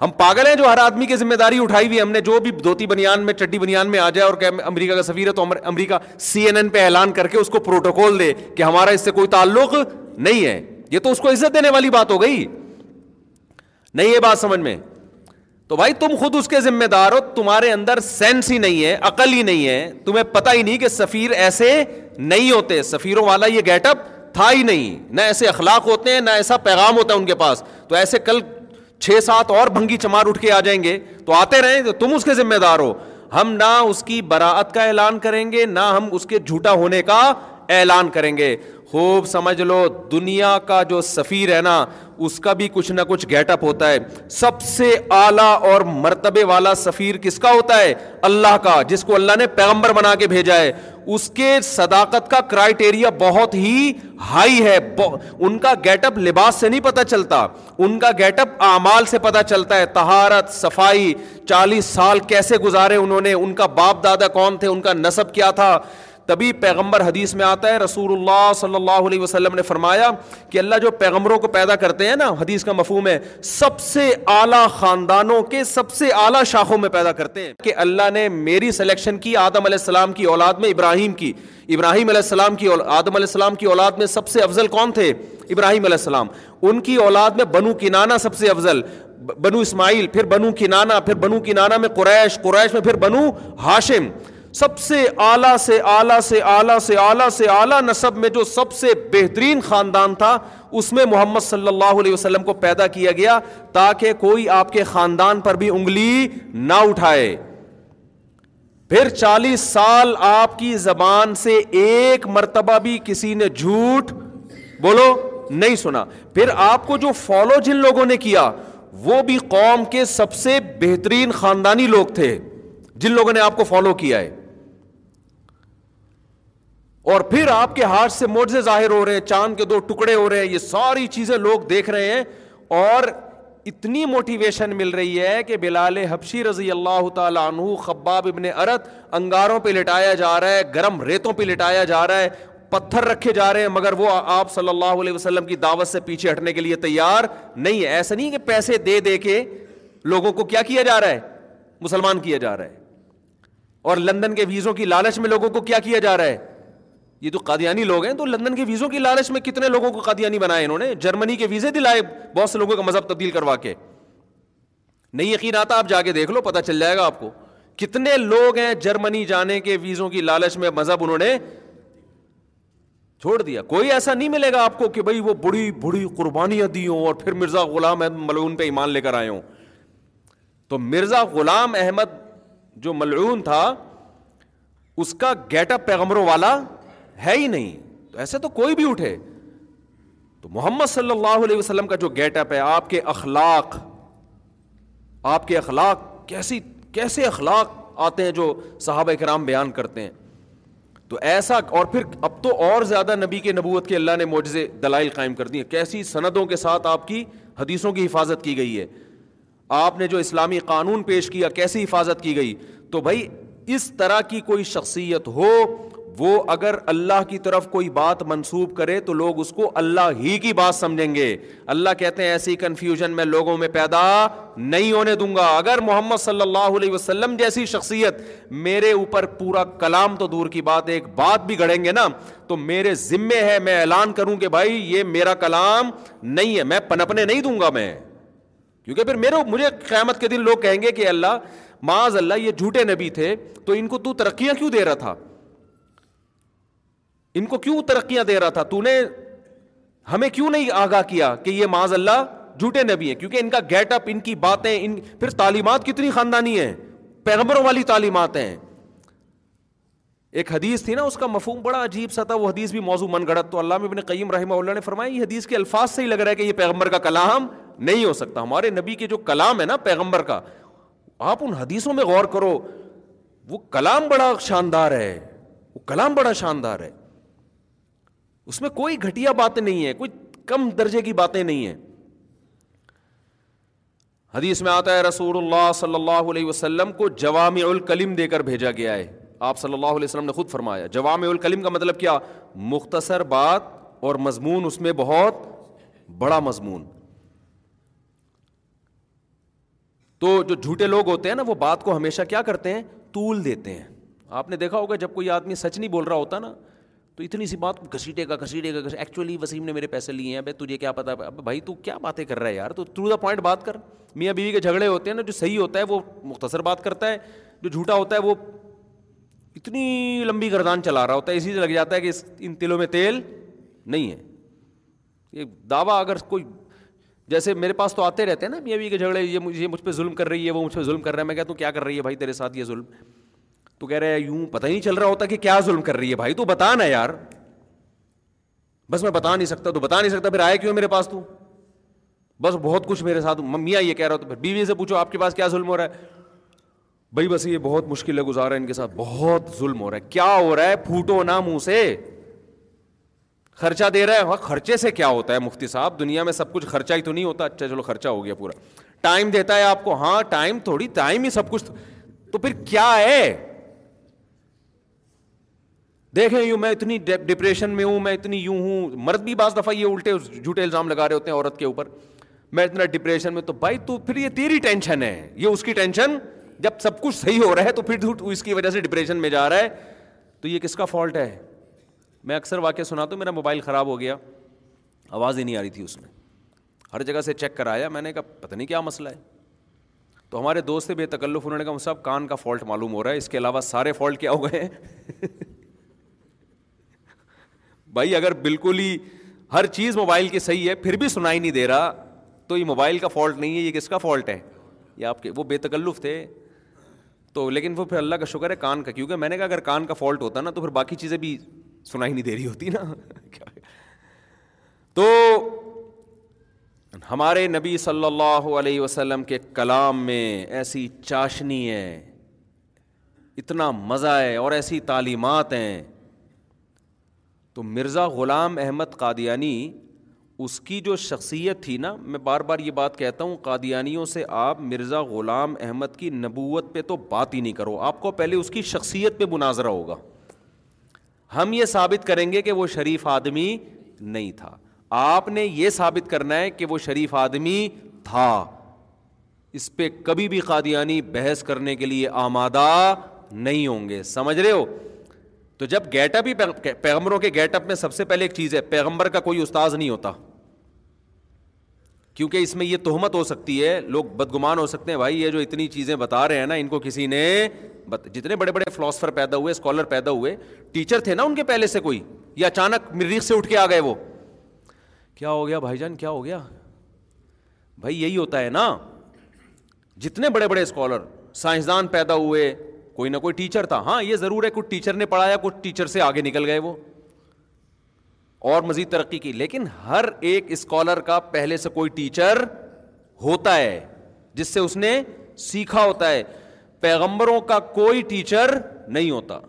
ہم پاگل ہیں جو ہر آدمی کی ذمہ داری اٹھائی ہوئی ہم نے جو بھی دھوتی بنیاد میں چڈی بنیاد میں آ جائے اور کہ امریکہ کا سفیر ہے تو امریکہ سی این این پہ اعلان کر کے اس کو پروٹوکول دے کہ ہمارا اس سے کوئی تعلق نہیں ہے یہ تو اس کو عزت دینے والی بات ہو گئی نہیں یہ بات سمجھ میں تو بھائی تم خود اس کے ذمہ دار ہو تمہارے اندر سینس ہی نہیں ہے عقل ہی نہیں ہے تمہیں پتہ ہی نہیں کہ سفیر ایسے نہیں ہوتے سفیروں والا یہ گیٹ اپ تھا ہی نہیں نہ ایسے اخلاق ہوتے ہیں نہ ایسا پیغام ہوتا ہے ان کے پاس تو ایسے کل چھ سات اور بھنگی چمار اٹھ کے آ جائیں گے تو آتے رہیں تو تم اس کے ذمہ دار ہو ہم نہ اس کی براعت کا اعلان کریں گے نہ ہم اس کے جھوٹا ہونے کا اعلان کریں گے خوب سمجھ لو دنیا کا جو سفیر ہے نا اس کا بھی کچھ نہ کچھ گیٹ اپ ہوتا ہے سب سے اعلیٰ اور مرتبے والا سفیر کس کا ہوتا ہے اللہ کا جس کو اللہ نے پیغمبر بنا کے بھیجا ہے اس کے صداقت کا کرائٹیریا بہت ہی ہائی ہے ان کا گیٹ اپ لباس سے نہیں پتہ چلتا ان کا گیٹ اپ اعمال سے پتہ چلتا ہے تہارت صفائی چالیس سال کیسے گزارے انہوں نے ان کا باپ دادا کون تھے ان کا نصب کیا تھا تبھی پیغمبر حدیث میں آتا ہے رسول اللہ صلی اللہ علیہ وسلم نے فرمایا کہ اللہ جو پیغمبروں کو پیدا کرتے ہیں نا حدیث کا مفہوم ہے سب سے اعلیٰ خاندانوں کے سب سے اعلیٰ شاخوں میں پیدا کرتے ہیں کہ اللہ نے میری سلیکشن کی آدم علیہ السلام کی اولاد میں ابراہیم کی ابراہیم علیہ السلام کی آدم علیہ السلام کی اولاد میں سب سے افضل کون تھے ابراہیم علیہ السلام ان کی اولاد میں بنو کنانا سب سے افضل بنو اسماعیل پھر بنو کنانا پھر بنو کنانا میں قریش قریش میں پھر بنو ہاشم سب سے اعلیٰ سے اعلیٰ سے اعلیٰ سے اعلیٰ سے اعلیٰ نصب میں جو سب سے بہترین خاندان تھا اس میں محمد صلی اللہ علیہ وسلم کو پیدا کیا گیا تاکہ کوئی آپ کے خاندان پر بھی انگلی نہ اٹھائے پھر چالیس سال آپ کی زبان سے ایک مرتبہ بھی کسی نے جھوٹ بولو نہیں سنا پھر آپ کو جو فالو جن لوگوں نے کیا وہ بھی قوم کے سب سے بہترین خاندانی لوگ تھے جن لوگوں نے آپ کو فالو کیا ہے اور پھر آپ کے ہاتھ سے موجے ظاہر ہو رہے ہیں چاند کے دو ٹکڑے ہو رہے ہیں یہ ساری چیزیں لوگ دیکھ رہے ہیں اور اتنی موٹیویشن مل رہی ہے کہ بلال حبشی رضی اللہ تعالیٰ عنہ خباب ابن ارت انگاروں پہ لٹایا جا رہا ہے گرم ریتوں پہ لٹایا جا رہا ہے پتھر رکھے جا رہے ہیں مگر وہ آپ صلی اللہ علیہ وسلم کی دعوت سے پیچھے ہٹنے کے لیے تیار نہیں ہے ایسا نہیں کہ پیسے دے دے کے لوگوں کو کیا کیا جا رہا ہے مسلمان کیا جا رہا ہے اور لندن کے ویزوں کی لالچ میں لوگوں کو کیا کیا جا رہا ہے یہ جو قادیانی لوگ ہیں تو لندن کے ویزوں کی لالچ میں کتنے لوگوں کو قادیانی بنائے انہوں نے جرمنی کے ویزے دلائے بہت سے لوگوں کا مذہب تبدیل کروا کے نہیں یقین آتا آپ جا کے دیکھ لو پتا چل جائے گا آپ کو کتنے لوگ ہیں جرمنی جانے کے ویزوں کی لالچ میں مذہب انہوں نے چھوڑ دیا کوئی ایسا نہیں ملے گا آپ کو کہ بھائی وہ بڑی بڑی قربانیاں دی ہوں اور پھر مرزا غلام احمد ملعون پہ ایمان لے کر آئے ہوں تو مرزا غلام احمد جو ملعون تھا اس کا گیٹ اپ پیغمبروں والا ہے ہی نہیں تو ایسے تو کوئی بھی اٹھے تو محمد صلی اللہ علیہ وسلم کا جو گیٹ اپ ہے آپ کے اخلاق آپ کے اخلاق کیسی کیسے اخلاق آتے ہیں جو صحابہ کرام بیان کرتے ہیں تو ایسا اور پھر اب تو اور زیادہ نبی کے نبوت کے اللہ نے معجزے دلائل قائم کر دی ہیں کیسی سندوں کے ساتھ آپ کی حدیثوں کی حفاظت کی گئی ہے آپ نے جو اسلامی قانون پیش کیا کیسی حفاظت کی گئی تو بھائی اس طرح کی کوئی شخصیت ہو وہ اگر اللہ کی طرف کوئی بات منسوب کرے تو لوگ اس کو اللہ ہی کی بات سمجھیں گے اللہ کہتے ہیں ایسی کنفیوژن میں لوگوں میں پیدا نہیں ہونے دوں گا اگر محمد صلی اللہ علیہ وسلم جیسی شخصیت میرے اوپر پورا کلام تو دور کی بات ایک بات بھی گڑیں گے نا تو میرے ذمے ہے میں اعلان کروں کہ بھائی یہ میرا کلام نہیں ہے میں پنپنے نہیں دوں گا میں کیونکہ پھر میرے مجھے قیامت کے دن لوگ کہیں گے کہ اللہ معاذ اللہ یہ جھوٹے نبی تھے تو ان کو تو ترقیاں کیوں دے رہا تھا ان کو کیوں ترقیاں دے رہا تھا تو نے ہمیں کیوں نہیں آگاہ کیا کہ یہ معاذ اللہ جھوٹے نبی ہیں کیونکہ ان کا گیٹ اپ ان کی باتیں ان پھر تعلیمات کتنی خاندانی ہیں پیغمبروں والی تعلیمات ہیں ایک حدیث تھی نا اس کا مفہوم بڑا عجیب سا تھا وہ حدیث بھی موضوع من گڑت تو اللہ میں قیم رحمہ اللہ نے فرمایا یہ حدیث کے الفاظ سے ہی لگ رہا ہے کہ یہ پیغمبر کا کلام نہیں ہو سکتا ہمارے نبی کے جو کلام ہے نا پیغمبر کا آپ ان حدیثوں میں غور کرو وہ کلام بڑا شاندار ہے وہ کلام بڑا شاندار ہے اس میں کوئی گھٹیا باتیں نہیں ہے کوئی کم درجے کی باتیں نہیں ہیں حدیث میں آتا ہے رسول اللہ صلی اللہ علیہ وسلم کو جوامع الکلم دے کر بھیجا گیا ہے آپ صلی اللہ علیہ وسلم نے خود فرمایا جوامع الکلم کا مطلب کیا مختصر بات اور مضمون اس میں بہت بڑا مضمون تو جو جھوٹے لوگ ہوتے ہیں نا وہ بات کو ہمیشہ کیا کرتے ہیں طول دیتے ہیں آپ نے دیکھا ہوگا جب کوئی آدمی سچ نہیں بول رہا ہوتا نا تو اتنی سی بات گھسیٹے کا گھسیٹے گا ایکچولی وسیم نے میرے پیسے لیے ہیں بھائی تجھے کیا پتا اب بھائی تو کیا باتیں کر رہا ہے یار تو تھرو دا پوائنٹ بات کر میاں بیوی کے جھگڑے ہوتے ہیں نا جو صحیح ہوتا ہے وہ مختصر بات کرتا ہے جو جھوٹا ہوتا ہے وہ اتنی لمبی گردان چلا رہا ہوتا ہے اسی سے لگ جاتا ہے کہ ان تلوں میں تیل نہیں ہے یہ دعویٰ اگر کوئی جیسے میرے پاس تو آتے رہتے ہیں نا میاں بیوی کے جھگڑے یہ مجھ پہ ظلم کر رہی ہے وہ مجھ پہ ظلم کر رہا ہے میں کہتا ہوں کیا کر رہی ہے بھائی تیرے ساتھ یہ ظلم تو کہہ رہے یوں پتا ہی نہیں چل رہا ہوتا کہ کیا ظلم کر رہی ہے بھائی تو بتا نا یار بس میں بتا نہیں سکتا تو بتا نہیں سکتا پھر آیا کیوں میرے پاس تو بس بہت کچھ میرے ساتھ ممیائی یہ کہہ رہا ہو بیوی سے پوچھو آپ کے پاس کیا ظلم ہو رہا ہے بھائی بس یہ بہت مشکل ہے گزارا ان کے ساتھ بہت ظلم ہو رہا ہے کیا ہو رہا ہے پھوٹو نہ منہ سے خرچہ دے رہا ہے خرچے سے کیا ہوتا ہے مفتی صاحب دنیا میں سب کچھ خرچہ ہی تو نہیں ہوتا اچھا چلو خرچہ ہو گیا پورا ٹائم دیتا ہے آپ کو ہاں ٹائم تھوڑی ٹائم ہی سب کچھ تو پھر کیا ہے دیکھیں یوں میں اتنی ڈپریشن میں ہوں میں اتنی یوں ہوں مرد بھی بعض دفعہ یہ الٹے جھوٹے الزام لگا رہے ہوتے ہیں عورت کے اوپر میں اتنا ڈپریشن میں تو بھائی تو پھر یہ تیری ٹینشن ہے یہ اس کی ٹینشن جب سب کچھ صحیح ہو رہا ہے تو پھر اس کی وجہ سے ڈپریشن میں جا رہا ہے تو یہ کس کا فالٹ ہے میں اکثر واقعہ سنا تو میرا موبائل خراب ہو گیا آواز ہی نہیں آ رہی تھی اس میں ہر جگہ سے چیک کرایا میں نے کہا پتہ نہیں کیا مسئلہ ہے تو ہمارے دوست سے بے تکلف انہوں نے کہا صاحب کان کا فالٹ معلوم ہو رہا ہے اس کے علاوہ سارے فالٹ کیا ہو گئے ہیں بھائی اگر بالکل ہی ہر چیز موبائل کی صحیح ہے پھر بھی سنائی نہیں دے رہا تو یہ موبائل کا فالٹ نہیں ہے یہ کس کا فالٹ ہے یہ آپ کے وہ بے تکلف تھے تو لیکن وہ پھر اللہ کا شکر ہے کان کا کیونکہ میں نے کہا اگر کان کا فالٹ ہوتا نا تو پھر باقی چیزیں بھی سنائی نہیں دے رہی ہوتی نا تو ہمارے نبی صلی اللہ علیہ وسلم کے کلام میں ایسی چاشنی ہے اتنا مزہ ہے اور ایسی تعلیمات ہیں تو مرزا غلام احمد قادیانی اس کی جو شخصیت تھی نا میں بار بار یہ بات کہتا ہوں قادیانیوں سے آپ مرزا غلام احمد کی نبوت پہ تو بات ہی نہیں کرو آپ کو پہلے اس کی شخصیت پہ مناظرہ ہوگا ہم یہ ثابت کریں گے کہ وہ شریف آدمی نہیں تھا آپ نے یہ ثابت کرنا ہے کہ وہ شریف آدمی تھا اس پہ کبھی بھی قادیانی بحث کرنے کے لیے آمادہ نہیں ہوں گے سمجھ رہے ہو تو جب گیٹ اپ ہی پیغمبروں کے گیٹ اپ میں سب سے پہلے ایک چیز ہے پیغمبر کا کوئی استاذ نہیں ہوتا کیونکہ اس میں یہ تہمت ہو سکتی ہے لوگ بدگمان ہو سکتے ہیں بھائی یہ جو اتنی چیزیں بتا رہے ہیں نا ان کو کسی نے بت... جتنے بڑے بڑے فلاسفر پیدا ہوئے اسکالر پیدا ہوئے ٹیچر تھے نا ان کے پہلے سے کوئی یا اچانک مریخ سے اٹھ کے آ گئے وہ کیا ہو گیا بھائی جان کیا ہو گیا بھائی یہی ہوتا ہے نا جتنے بڑے بڑے اسکالر سائنسدان پیدا ہوئے کوئی نہ کوئی ٹیچر تھا ہاں یہ ضرور ہے کچھ ٹیچر نے پڑھایا کچھ ٹیچر سے آگے نکل گئے وہ اور مزید ترقی کی لیکن ہر ایک اسکالر کا پہلے سے کوئی ٹیچر ہوتا ہے جس سے اس نے سیکھا ہوتا ہے پیغمبروں کا کوئی ٹیچر نہیں ہوتا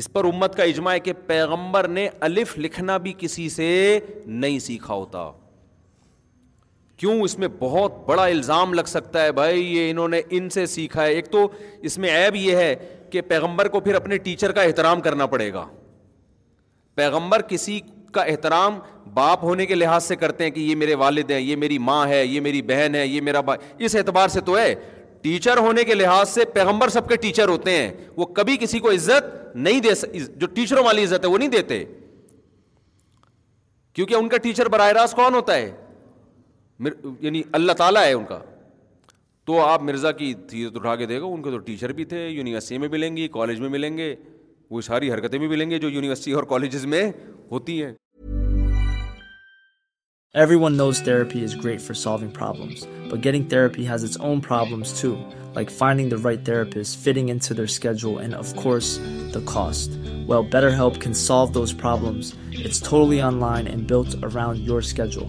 اس پر امت کا اجماع ہے کہ پیغمبر نے الف لکھنا بھی کسی سے نہیں سیکھا ہوتا کیوں اس میں بہت بڑا الزام لگ سکتا ہے بھائی یہ انہوں نے ان سے سیکھا ہے ایک تو اس میں ایب یہ ہے کہ پیغمبر کو پھر اپنے ٹیچر کا احترام کرنا پڑے گا پیغمبر کسی کا احترام باپ ہونے کے لحاظ سے کرتے ہیں کہ یہ میرے والد ہیں یہ میری ماں ہے یہ میری بہن ہے یہ میرا بھائی اس اعتبار سے تو ہے ٹیچر ہونے کے لحاظ سے پیغمبر سب کے ٹیچر ہوتے ہیں وہ کبھی کسی کو عزت نہیں دے جو ٹیچروں والی عزت ہے وہ نہیں دیتے کیونکہ ان کا ٹیچر براہ راست کون ہوتا ہے مر... یعنی اللہ تعالیٰ ہے ان کا تو آپ مرزا کی تھیت اٹھا کے دیکھو ان کے تو ٹیچر بھی تھے یونیورسٹی میں ملیں گی کالج میں ملیں گے وہ ساری حرکتیں بھی ملیں گے جو یونیورسٹی اور کالجز میں ہوتی ہیں everyone knows therapy is great for solving problems but getting therapy has its own problems too like finding the right therapist fitting in to their schedule and of course the cost well better help can solve those problems it's thoroughly online and built around your schedule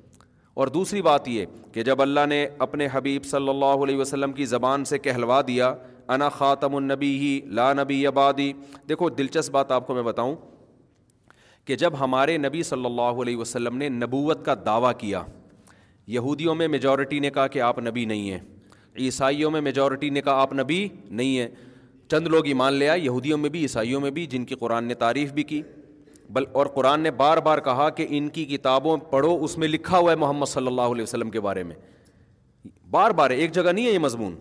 اور دوسری بات یہ کہ جب اللہ نے اپنے حبیب صلی اللہ علیہ وسلم کی زبان سے کہلوا دیا انا خاتم النبی ہی لا نبی عبادی دیکھو دلچسپ بات آپ کو میں بتاؤں کہ جب ہمارے نبی صلی اللہ علیہ وسلم نے نبوت کا دعویٰ کیا یہودیوں میں میجورٹی نے کہا کہ آپ نبی نہیں ہیں عیسائیوں میں میجورٹی نے کہا آپ نبی نہیں ہیں چند لوگ ایمان لے آئے یہودیوں میں بھی عیسائیوں میں بھی جن کی قرآن نے تعریف بھی کی بل اور قرآن نے بار بار کہا کہ ان کی کتابوں پڑھو اس میں لکھا ہوا ہے محمد صلی اللہ علیہ وسلم کے بارے میں بار بار ایک جگہ نہیں ہے یہ مضمون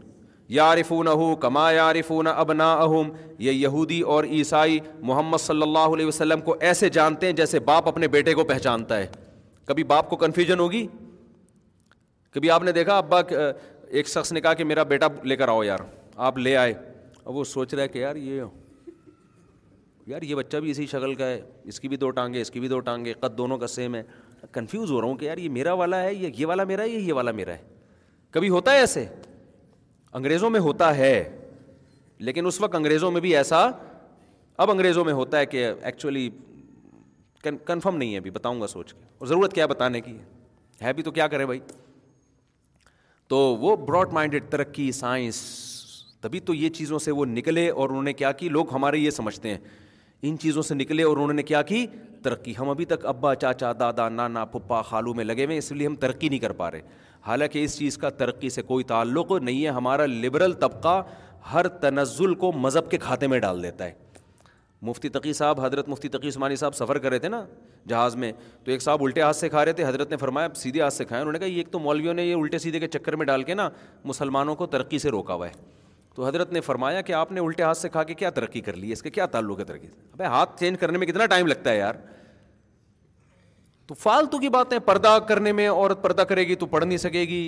یارفون کما یارفون ابنا اہم یہ یہودی اور عیسائی محمد صلی اللہ علیہ وسلم کو ایسے جانتے ہیں جیسے باپ اپنے بیٹے کو پہچانتا ہے کبھی باپ کو کنفیوژن ہوگی کبھی آپ نے دیکھا ابا ایک شخص نے کہا کہ میرا بیٹا لے کر آؤ یار آپ لے آئے اب وہ سوچ رہا ہے کہ یار یہ ہو یار یہ بچہ بھی اسی شکل کا ہے اس کی بھی دو ٹانگے اس کی بھی دو ٹانگے قد دونوں کا سیم ہے کنفیوز ہو رہا ہوں کہ یار یہ میرا والا ہے یا یہ والا میرا ہے یہ یہ والا میرا ہے کبھی ہوتا ہے ایسے انگریزوں میں ہوتا ہے لیکن اس وقت انگریزوں میں بھی ایسا اب انگریزوں میں ہوتا ہے کہ ایکچولی کنفرم نہیں ہے ابھی بتاؤں گا سوچ کے اور ضرورت کیا بتانے کی ہے بھی تو کیا کرے بھائی تو وہ براڈ مائنڈیڈ ترقی سائنس تبھی تو یہ چیزوں سے وہ نکلے اور انہوں نے کیا کہ لوگ ہمارے یہ سمجھتے ہیں ان چیزوں سے نکلے اور انہوں نے کیا کی ترقی ہم ابھی تک ابا چاچا دادا نانا پپا خالو میں لگے ہوئے اس لیے ہم ترقی نہیں کر پا رہے حالانکہ اس چیز کا ترقی سے کوئی تعلق نہیں ہے ہمارا لبرل طبقہ ہر تنزل کو مذہب کے کھاتے میں ڈال دیتا ہے مفتی تقی صاحب حضرت مفتی تقی عثمانی صاحب سفر کر رہے تھے نا جہاز میں تو ایک صاحب الٹے ہاتھ سے کھا رہے تھے حضرت نے فرمایا سیدھے ہاتھ سے کھائے انہوں نے کہا یہ ایک تو مولویوں نے یہ الٹے سیدھے کے چکر میں ڈال کے نا مسلمانوں کو ترقی سے روکا ہوا ہے تو حضرت نے فرمایا کہ آپ نے الٹے ہاتھ سے کھا کے کیا ترقی کر لی ہے اس کا کیا تعلق ہے ترقی ابھی ہاتھ چینج کرنے میں کتنا ٹائم لگتا ہے یار تو فالتو کی باتیں پردہ کرنے میں عورت پردہ کرے گی تو پڑھ نہیں سکے گی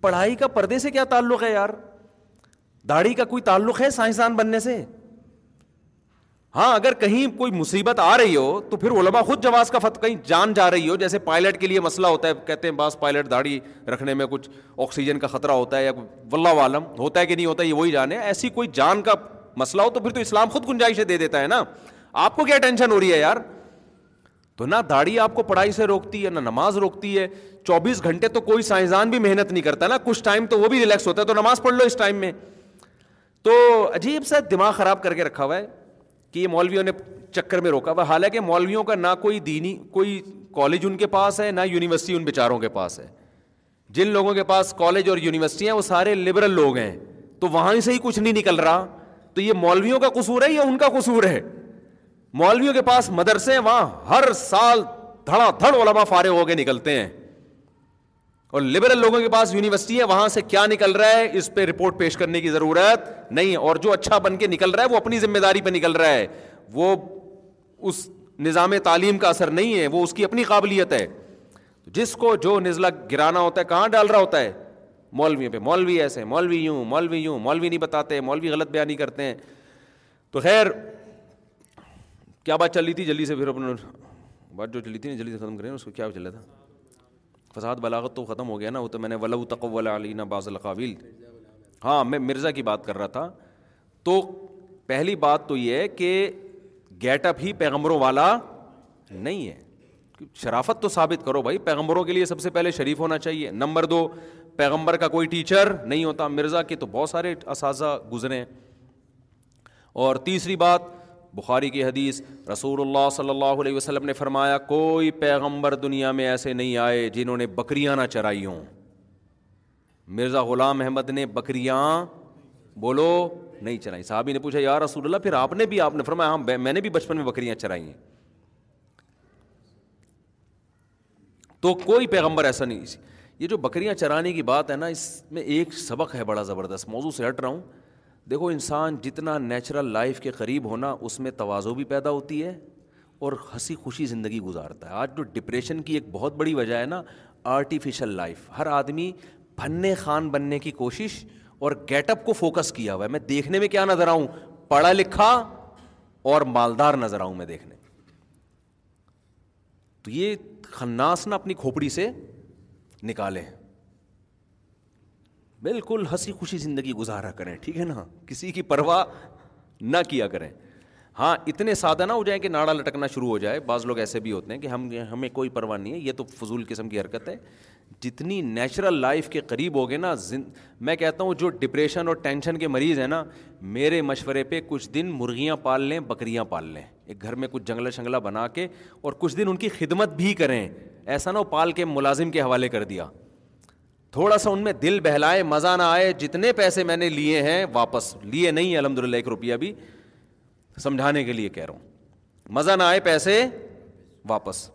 پڑھائی کا پردے سے کیا تعلق ہے یار داڑھی کا کوئی تعلق ہے سائنسدان بننے سے ہاں اگر کہیں کوئی مصیبت آ رہی ہو تو پھر علماء خود جواز کا فتح کہیں جان جا رہی ہو جیسے پائلٹ کے لیے مسئلہ ہوتا ہے کہتے ہیں بعض پائلٹ داڑھی رکھنے میں کچھ آکسیجن کا خطرہ ہوتا ہے یا واللہ عالم ہوتا ہے کہ نہیں ہوتا ہے یہ وہی جانے ایسی کوئی جان کا مسئلہ ہو تو پھر تو اسلام خود گنجائشیں دے دیتا ہے نا آپ کو کیا ٹینشن ہو رہی ہے یار تو نہ داڑھی آپ کو پڑھائی سے روکتی ہے نہ نماز روکتی ہے چوبیس گھنٹے تو کوئی سائنسدان بھی محنت نہیں کرتا نا کچھ ٹائم تو وہ بھی ریلیکس ہوتا ہے تو نماز پڑھ لو اس ٹائم میں تو عجیب سا دماغ خراب کر کے رکھا ہوا ہے کہ یہ مولویوں نے چکر میں روکا ہوا حالانکہ مولویوں کا نہ کوئی دینی کوئی کالج ان کے پاس ہے نہ یونیورسٹی ان بیچاروں کے پاس ہے جن لوگوں کے پاس کالج اور یونیورسٹی ہیں وہ سارے لبرل لوگ ہیں تو وہاں سے ہی کچھ نہیں نکل رہا تو یہ مولویوں کا قصور ہے یا ان کا قصور ہے مولویوں کے پاس مدرسے ہیں وہاں ہر سال دھڑا دھڑ علما فارغ ہو کے نکلتے ہیں اور لبرل لوگوں کے پاس یونیورسٹی ہے وہاں سے کیا نکل رہا ہے اس پہ رپورٹ پیش کرنے کی ضرورت نہیں اور جو اچھا بن کے نکل رہا ہے وہ اپنی ذمہ داری پہ نکل رہا ہے وہ اس نظام تعلیم کا اثر نہیں ہے وہ اس کی اپنی قابلیت ہے جس کو جو نزلہ گرانا ہوتا ہے کہاں ڈال رہا ہوتا ہے مولویوں پہ مولوی ایسے مولوی یوں مولوی یوں مولوی نہیں بتاتے مولوی غلط بیانی نہیں کرتے ہیں تو خیر کیا بات چل رہی تھی جلدی سے پھر اپنے بات جو چلی تھی نا جلدی سے ختم کریں اس کو کیا چلا تھا فساد بلاغت تو ختم ہو گیا نا وہ تو میں نے تقول علینہ باز القابل ہاں میں مرزا کی بات کر رہا تھا تو پہلی بات تو یہ ہے کہ گیٹ اپ ہی پیغمبروں والا نہیں ہے شرافت تو ثابت کرو بھائی پیغمبروں کے لیے سب سے پہلے شریف ہونا چاہیے نمبر دو پیغمبر کا کوئی ٹیچر نہیں ہوتا مرزا کے تو بہت سارے اساتذہ گزرے ہیں اور تیسری بات بخاری کی حدیث رسول اللہ صلی اللہ علیہ وسلم نے فرمایا کوئی پیغمبر دنیا میں ایسے نہیں آئے جنہوں نے بکریاں نہ چرائی ہوں مرزا غلام احمد نے بکریاں بولو نہیں چرائی صحابی نے پوچھا یار رسول اللہ پھر آپ نے بھی آپ نے فرمایا ہاں میں نے بھی بچپن میں بکریاں چرائی ہیں تو کوئی پیغمبر ایسا نہیں یہ جو بکریاں چرانے کی بات ہے نا اس میں ایک سبق ہے بڑا زبردست موضوع سے ہٹ رہا ہوں دیکھو انسان جتنا نیچرل لائف کے قریب ہونا اس میں توازو بھی پیدا ہوتی ہے اور ہنسی خوشی زندگی گزارتا ہے آج جو ڈپریشن کی ایک بہت بڑی وجہ ہے نا آرٹیفیشل لائف ہر آدمی بھنے خان بننے کی کوشش اور گیٹ اپ کو فوکس کیا ہوا ہے میں دیکھنے میں کیا نظر آؤں پڑھا لکھا اور مالدار نظر آؤں میں دیکھنے تو یہ خناس نا اپنی کھوپڑی سے نکالے ہیں بالکل ہنسی خوشی زندگی گزارا کریں ٹھیک ہے نا کسی کی پرواہ نہ کیا کریں ہاں اتنے سادہ نہ ہو جائیں کہ ناڑا لٹکنا شروع ہو جائے بعض لوگ ایسے بھی ہوتے ہیں کہ ہم ہمیں کوئی پرواہ نہیں ہے یہ تو فضول قسم کی حرکت ہے جتنی نیچرل لائف کے قریب ہو گئے نا میں کہتا ہوں جو ڈپریشن اور ٹینشن کے مریض ہیں نا میرے مشورے پہ کچھ دن مرغیاں پال لیں بکریاں پال لیں ایک گھر میں کچھ جنگلہ شنگلہ بنا کے اور کچھ دن ان کی خدمت بھی کریں ایسا نہ ہو پال کے ملازم کے حوالے کر دیا تھوڑا سا ان میں دل بہلائے مزہ نہ آئے جتنے پیسے میں نے لیے ہیں واپس لیے نہیں الحمد للہ ایک روپیہ بھی سمجھانے کے لیے کہہ رہا ہوں مزہ نہ آئے پیسے واپس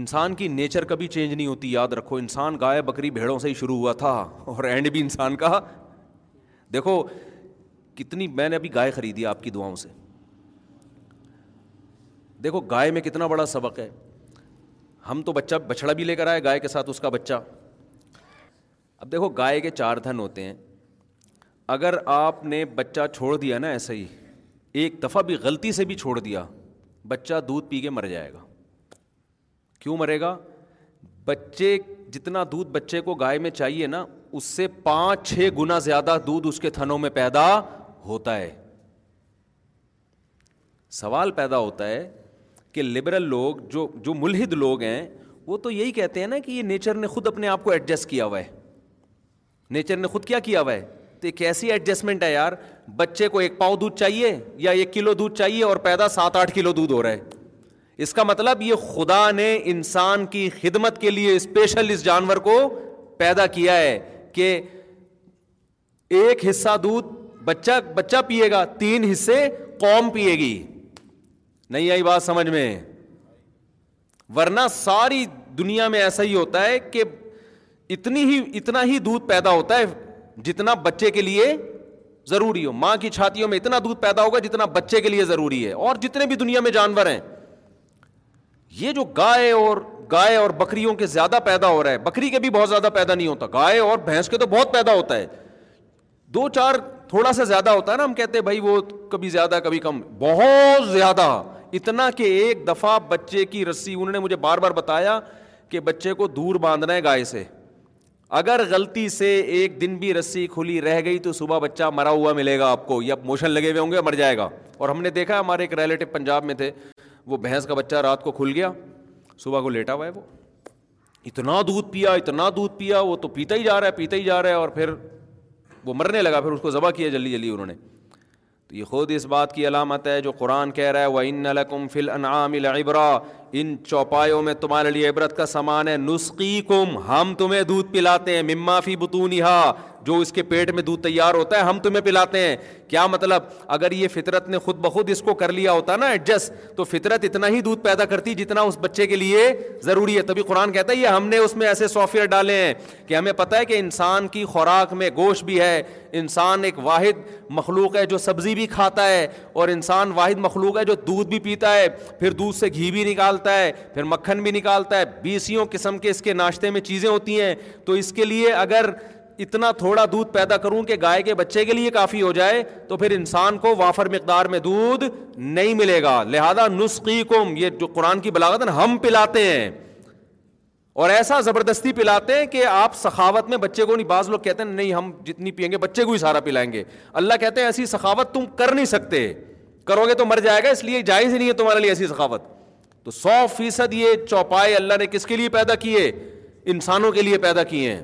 انسان کی نیچر کبھی چینج نہیں ہوتی یاد رکھو انسان گائے بکری بھیڑوں سے ہی شروع ہوا تھا اور اینڈ بھی انسان کا دیکھو کتنی میں نے ابھی گائے خریدی آپ کی دعاؤں سے دیکھو گائے میں کتنا بڑا سبق ہے ہم تو بچہ بچڑا بھی لے کر آئے گائے کے ساتھ اس کا بچہ اب دیکھو گائے کے چار دھن ہوتے ہیں اگر آپ نے بچہ چھوڑ دیا نا ایسے ہی ایک دفعہ بھی غلطی سے بھی چھوڑ دیا بچہ دودھ پی کے مر جائے گا کیوں مرے گا بچے جتنا دودھ بچے کو گائے میں چاہیے نا اس سے پانچ چھ گنا زیادہ دودھ اس کے تھنوں میں پیدا ہوتا ہے سوال پیدا ہوتا ہے کہ لبرل لوگ جو جو ملحد لوگ ہیں وہ تو یہی کہتے ہیں نا کہ یہ نیچر نے خود اپنے آپ کو ایڈجسٹ کیا ہوا ہے نیچر نے خود کیا کیا ہوا ہے تو ایک ایسی ایڈجسٹمنٹ ہے یار بچے کو ایک پاؤ دودھ چاہیے یا ایک کلو دودھ چاہیے اور پیدا سات آٹھ کلو دودھ ہو رہا ہے اس کا مطلب یہ خدا نے انسان کی خدمت کے لیے اسپیشل اس جانور کو پیدا کیا ہے کہ ایک حصہ دودھ بچہ بچہ پیے گا تین حصے قوم پیے گی نہیں آئی بات سمجھ میں ورنہ ساری دنیا میں ایسا ہی ہوتا ہے کہ اتنی ہی اتنا ہی دودھ پیدا ہوتا ہے جتنا بچے کے لیے ضروری ہو ماں کی چھاتیوں میں اتنا دودھ پیدا ہوگا جتنا بچے کے لیے ضروری ہے اور جتنے بھی دنیا میں جانور ہیں یہ جو گائے اور گائے اور بکریوں کے زیادہ پیدا ہو رہا ہے بکری کے بھی بہت زیادہ پیدا نہیں ہوتا گائے اور بھینس کے تو بہت پیدا ہوتا ہے دو چار تھوڑا سا زیادہ ہوتا ہے نا ہم کہتے ہیں بھائی وہ کبھی زیادہ کبھی کم بہت زیادہ اتنا کہ ایک دفعہ بچے کی رسی انہوں نے مجھے بار بار بتایا کہ بچے کو دور باندھنا ہے گائے سے اگر غلطی سے ایک دن بھی رسی کھلی رہ گئی تو صبح بچہ مرا ہوا ملے گا آپ کو یا موشن لگے ہوئے ہوں گے مر جائے گا اور ہم نے دیکھا ہمارے ایک ریلیٹو پنجاب میں تھے وہ بھینس کا بچہ رات کو کھل گیا صبح کو لیٹا ہوا ہے وہ اتنا دودھ پیا اتنا دودھ پیا وہ تو پیتا ہی جا رہا ہے پیتا ہی جا رہا ہے اور پھر وہ مرنے لگا پھر اس کو ذبح کیا جلدی جلدی انہوں نے تو یہ خود اس بات کی علامت ہے جو قرآن کہہ رہا ہے وہ ان لکم فل انعام العبرا ان چوپایوں میں تمہارے لیے عبرت کا سامان ہے نسخی کم ہم تمہیں دودھ پلاتے ہیں مما فی بتونہا جو اس کے پیٹ میں دودھ تیار ہوتا ہے ہم تمہیں پلاتے ہیں کیا مطلب اگر یہ فطرت نے خود بخود اس کو کر لیا ہوتا نا ایڈجسٹ تو فطرت اتنا ہی دودھ پیدا کرتی جتنا اس بچے کے لیے ضروری ہے تبھی قرآن کہتا ہے یہ ہم نے اس میں ایسے سافٹ ویئر ڈالے ہیں کہ ہمیں پتہ ہے کہ انسان کی خوراک میں گوشت بھی ہے انسان ایک واحد مخلوق ہے جو سبزی بھی کھاتا ہے اور انسان واحد مخلوق ہے جو دودھ بھی پیتا ہے پھر دودھ سے گھی بھی نکالتا ہے پھر مکھن بھی نکالتا ہے بیسیوں قسم کے اس کے ناشتے میں چیزیں ہوتی ہیں تو اس کے لیے اگر اتنا تھوڑا دودھ پیدا کروں کہ گائے کے بچے کے لیے کافی ہو جائے تو پھر انسان کو وافر مقدار میں دودھ نہیں ملے گا لہذا نسخی کم یہ جو قرآن کی بلاغت ہم پلاتے ہیں اور ایسا زبردستی پلاتے ہیں کہ آپ سخاوت میں بچے کو نہیں بعض لوگ کہتے ہیں نہیں ہم جتنی پئیں گے بچے کو ہی سارا پلائیں گے اللہ کہتے ہیں ایسی سخاوت تم کر نہیں سکتے کرو گے تو مر جائے گا اس لیے جائز ہی نہیں ہے تمہارے لیے ایسی سخاوت تو سو فیصد یہ چوپائے اللہ نے کس کے لیے پیدا کیے انسانوں کے لیے پیدا کیے ہیں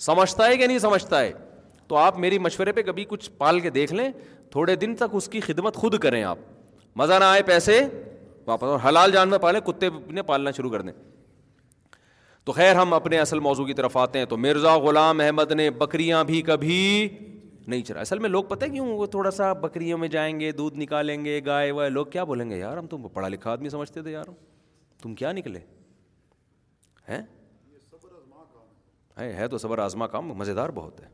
سمجھتا ہے کہ نہیں سمجھتا ہے تو آپ میری مشورے پہ کبھی کچھ پال کے دیکھ لیں تھوڑے دن تک اس کی خدمت خود کریں آپ مزہ نہ آئے پیسے واپس اور حلال جان میں پالیں کتے نے پالنا شروع کر دیں تو خیر ہم اپنے اصل موضوع کی طرف آتے ہیں تو مرزا غلام احمد نے بکریاں بھی کبھی نہیں چلا اصل میں لوگ پتہ کیوں وہ تھوڑا سا بکریوں میں جائیں گے دودھ نکالیں گے گائے وائے لوگ کیا بولیں گے یار ہم تم پڑھا لکھا آدمی سمجھتے تھے یار تم کیا نکلے ہیں اے ہے تو صبر آزما کام مزے دار بہت ہے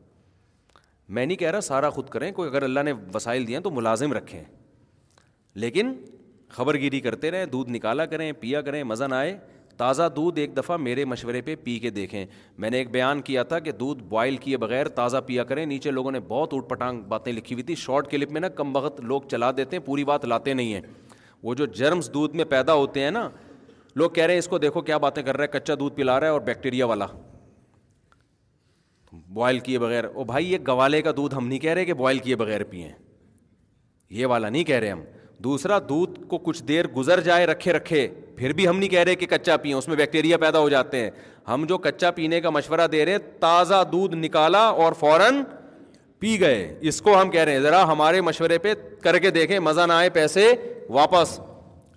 میں نہیں کہہ رہا سارا خود کریں کوئی اگر اللہ نے وسائل دیا تو ملازم رکھیں لیکن خبر گیری کرتے رہیں دودھ نکالا کریں پیا کریں مزہ نہ آئے تازہ دودھ ایک دفعہ میرے مشورے پہ پی کے دیکھیں میں نے ایک بیان کیا تھا کہ دودھ بوائل کیے بغیر تازہ پیا کریں نیچے لوگوں نے بہت اوٹ پٹانگ باتیں لکھی ہوئی تھی شارٹ کلپ میں نا کم وقت لوگ چلا دیتے ہیں پوری بات لاتے نہیں ہیں وہ جو جرمس دودھ میں پیدا ہوتے ہیں نا لوگ کہہ رہے ہیں اس کو دیکھو کیا باتیں کر رہا ہے کچا دودھ پلا رہا ہے اور بیکٹیریا والا بوائل کیے بغیر او بھائی یہ گوالے کا دودھ ہم نہیں کہہ رہے کہ بوائل کیے بغیر پئیں یہ والا نہیں کہہ رہے ہم دوسرا دودھ کو کچھ دیر گزر جائے رکھے رکھے پھر بھی ہم نہیں کہہ رہے کہ کچا پئیں اس میں بیکٹیریا پیدا ہو جاتے ہیں ہم جو کچا پینے کا مشورہ دے رہے ہیں تازہ دودھ نکالا اور فوراً پی گئے اس کو ہم کہہ رہے ہیں ذرا ہمارے مشورے پہ کر کے دیکھیں مزہ نہ آئے پیسے واپس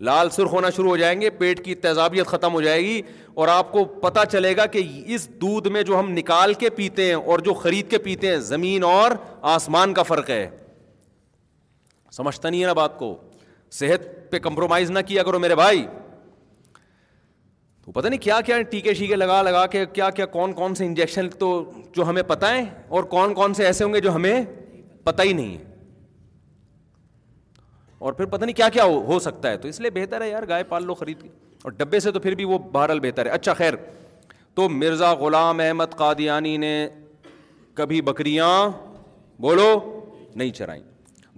لال سرخ ہونا شروع ہو جائیں گے پیٹ کی تیزابیت ختم ہو جائے گی اور آپ کو پتا چلے گا کہ اس دودھ میں جو ہم نکال کے پیتے ہیں اور جو خرید کے پیتے ہیں زمین اور آسمان کا فرق ہے سمجھتا نہیں ہے نا بات کو صحت پہ کمپرومائز نہ کیا کرو میرے بھائی تو پتا نہیں کیا کیا ٹیکے شیکے لگا لگا کے کیا کیا کون کون سے انجیکشن تو جو ہمیں پتہ ہے اور کون کون سے ایسے ہوں گے جو ہمیں پتہ ہی نہیں ہے اور پھر پتا نہیں کیا کیا ہو سکتا ہے تو اس لیے بہتر ہے یار گائے پال لو خرید کے اور ڈبے سے تو پھر بھی وہ بہرحال بہتر ہے اچھا خیر تو مرزا غلام احمد قادیانی نے کبھی بکریاں بولو نہیں چرائیں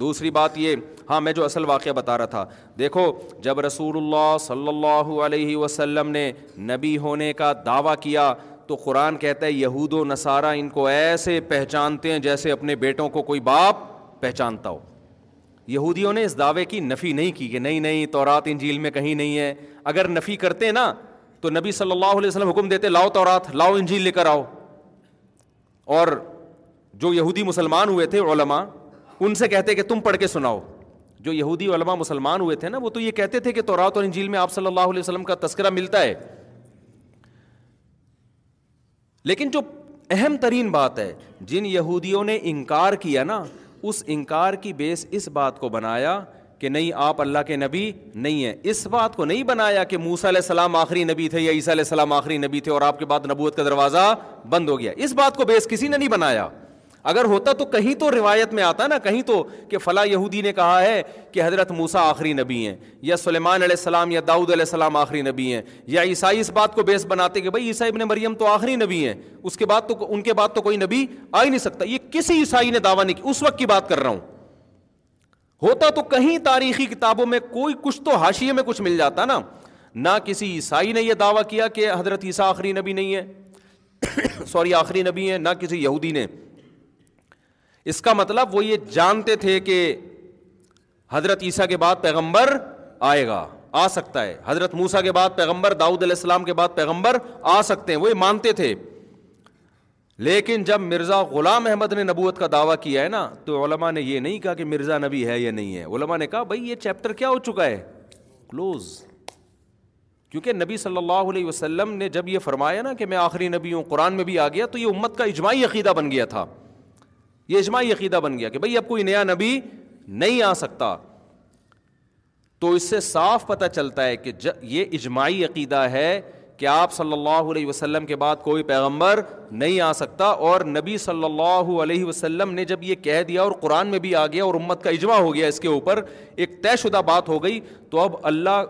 دوسری بات یہ ہاں میں جو اصل واقعہ بتا رہا تھا دیکھو جب رسول اللہ صلی اللہ علیہ وسلم نے نبی ہونے کا دعویٰ کیا تو قرآن کہتا ہے یہود و نصارہ ان کو ایسے پہچانتے ہیں جیسے اپنے بیٹوں کو کوئی باپ پہچانتا ہو یہودیوں نے اس دعوے کی نفی نہیں کی کہ نہیں نہیں تو نہیں ہے اگر نفی کرتے نا تو نبی صلی اللہ علیہ وسلم حکم دیتے لاؤ لاؤ انجیل لے کر آؤ اور جو یہودی مسلمان ہوئے تھے علما ان سے کہتے کہ تم پڑھ کے سناؤ جو یہودی علما مسلمان ہوئے تھے نا وہ تو یہ کہتے تھے کہ تورات اور انجیل میں آپ صلی اللہ علیہ وسلم کا تذکرہ ملتا ہے لیکن جو اہم ترین بات ہے جن یہودیوں نے انکار کیا نا اس انکار کی بیس اس بات کو بنایا کہ نہیں آپ اللہ کے نبی نہیں ہیں اس بات کو نہیں بنایا کہ موسا السلام آخری نبی تھے یا عیسیٰ علیہ السلام آخری نبی تھے اور آپ کے بعد نبوت کا دروازہ بند ہو گیا اس بات کو بیس کسی نے نہیں بنایا اگر ہوتا تو کہیں تو روایت میں آتا نا کہیں تو کہ فلاں یہودی نے کہا ہے کہ حضرت موسا آخری نبی ہیں یا سلیمان علیہ السلام یا داؤد علیہ السلام آخری نبی ہیں یا عیسائی اس بات کو بیس بناتے کہ بھائی عیسائی ابن مریم تو آخری نبی ہیں اس کے بعد تو ان کے بعد تو کوئی نبی آ ہی نہیں سکتا یہ کسی عیسائی نے دعویٰ نہیں کی اس وقت کی بات کر رہا ہوں ہوتا تو کہیں تاریخی کتابوں میں کوئی کچھ تو حاشیے میں کچھ مل جاتا نا نہ کسی عیسائی نے یہ دعویٰ کیا کہ حضرت عیسیٰ آخری نبی نہیں ہے سوری آخری نبی ہے نہ کسی یہودی نے اس کا مطلب وہ یہ جانتے تھے کہ حضرت عیسیٰ کے بعد پیغمبر آئے گا آ سکتا ہے حضرت موسا کے بعد پیغمبر داؤد علیہ السلام کے بعد پیغمبر آ سکتے ہیں وہ یہ مانتے تھے لیکن جب مرزا غلام احمد نے نبوت کا دعویٰ کیا ہے نا تو علماء نے یہ نہیں کہا کہ مرزا نبی ہے یا نہیں ہے علماء نے کہا بھائی یہ چیپٹر کیا ہو چکا ہے کلوز کیونکہ نبی صلی اللہ علیہ وسلم نے جب یہ فرمایا نا کہ میں آخری نبی ہوں قرآن میں بھی آ گیا تو یہ امت کا اجماعی عقیدہ بن گیا تھا یہ اجماعی عقیدہ بن گیا کہ بھائی اب کوئی نیا نبی نہیں آ سکتا تو اس سے صاف پتہ چلتا ہے کہ یہ اجماعی عقیدہ ہے کہ آپ صلی اللہ علیہ وسلم کے بعد کوئی پیغمبر نہیں آ سکتا اور نبی صلی اللہ علیہ وسلم نے جب یہ کہہ دیا اور قرآن میں بھی آ گیا اور امت کا اجماع ہو گیا اس کے اوپر ایک طے شدہ بات ہو گئی تو اب اللہ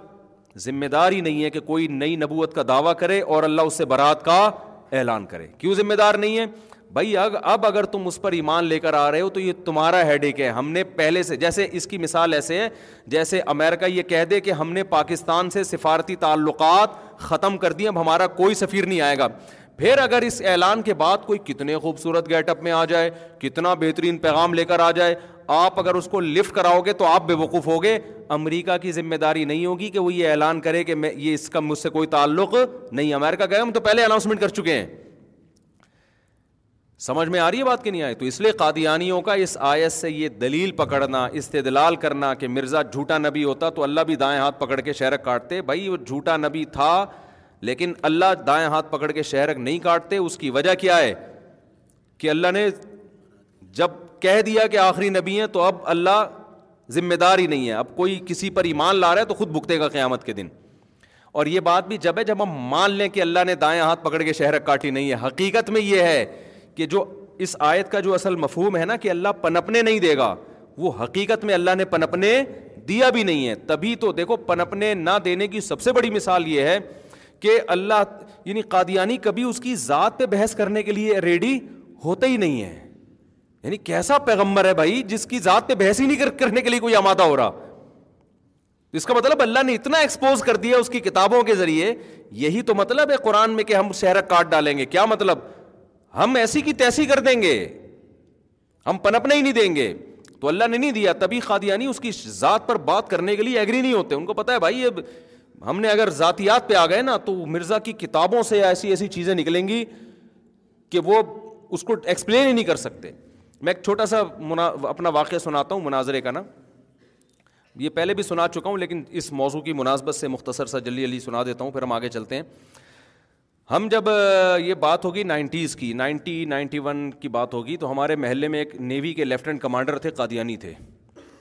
ذمہ دار ہی نہیں ہے کہ کوئی نئی نبوت کا دعویٰ کرے اور اللہ اس سے برات کا اعلان کرے کیوں ذمہ دار نہیں ہے بھائی اگ اب اگر تم اس پر ایمان لے کر آ رہے ہو تو یہ تمہارا ایک ہے ہم نے پہلے سے جیسے اس کی مثال ایسے ہے جیسے امریکہ یہ کہہ دے کہ ہم نے پاکستان سے سفارتی تعلقات ختم کر دیے اب ہمارا کوئی سفیر نہیں آئے گا پھر اگر اس اعلان کے بعد کوئی کتنے خوبصورت گیٹ اپ میں آ جائے کتنا بہترین پیغام لے کر آ جائے آپ اگر اس کو لفٹ کراؤ گے تو آپ بے وقوف ہوگے امریکہ کی ذمہ داری نہیں ہوگی کہ وہ یہ اعلان کرے کہ میں یہ اس کا مجھ سے کوئی تعلق نہیں امریکہ گئے ہم تو پہلے اناؤنسمنٹ کر چکے ہیں سمجھ میں آ رہی ہے بات کہ نہیں آئے تو اس لیے قادیانیوں کا اس آیت سے یہ دلیل پکڑنا استدلال کرنا کہ مرزا جھوٹا نبی ہوتا تو اللہ بھی دائیں ہاتھ پکڑ کے شہرک کاٹتے بھائی وہ جھوٹا نبی تھا لیکن اللہ دائیں ہاتھ پکڑ کے شہرک نہیں کاٹتے اس کی وجہ کیا ہے کہ اللہ نے جب کہہ دیا کہ آخری نبی ہیں تو اب اللہ ذمہ دار ہی نہیں ہے اب کوئی کسی پر ایمان لا رہا ہے تو خود بھگتے گا قیامت کے دن اور یہ بات بھی جب ہے جب ہم مان لیں کہ اللہ نے دائیں ہاتھ پکڑ کے شہرک کاٹی نہیں ہے حقیقت میں یہ ہے کہ جو اس آیت کا جو اصل مفہوم ہے نا کہ اللہ پنپنے نہیں دے گا وہ حقیقت میں اللہ نے پنپنے دیا بھی نہیں ہے تبھی تو دیکھو پنپنے نہ دینے کی سب سے بڑی مثال یہ ہے کہ اللہ یعنی قادیانی کبھی اس کی ذات پہ بحث کرنے کے لیے ریڈی ہوتا ہی نہیں ہے یعنی کیسا پیغمبر ہے بھائی جس کی ذات پہ بحث ہی نہیں کرنے کے لیے کوئی آمادہ ہو رہا اس کا مطلب اللہ نے اتنا ایکسپوز کر دیا اس کی کتابوں کے ذریعے یہی تو مطلب ہے قرآن میں کہ ہم سیر کاٹ ڈالیں گے کیا مطلب ہم ایسی کی تیسی کر دیں گے ہم پنپنے ہی نہیں دیں گے تو اللہ نے نہیں دیا تبھی خادیانی اس کی ذات پر بات کرنے کے لیے ایگری نہیں ہوتے ان کو پتہ ہے بھائی اب ہم نے اگر ذاتیات پہ آ گئے نا تو مرزا کی کتابوں سے ایسی ایسی چیزیں نکلیں گی کہ وہ اس کو ایکسپلین ہی نہیں کر سکتے میں ایک چھوٹا سا منا اپنا واقعہ سناتا ہوں مناظرے کا نا یہ پہلے بھی سنا چکا ہوں لیکن اس موضوع کی مناسبت سے مختصر سا جلدی علی سنا دیتا ہوں پھر ہم آگے چلتے ہیں ہم جب یہ بات ہوگی نائنٹیز کی نائنٹی نائنٹی ون کی بات ہوگی تو ہمارے محلے میں ایک نیوی کے لیفٹیننٹ کمانڈر تھے قادیانی تھے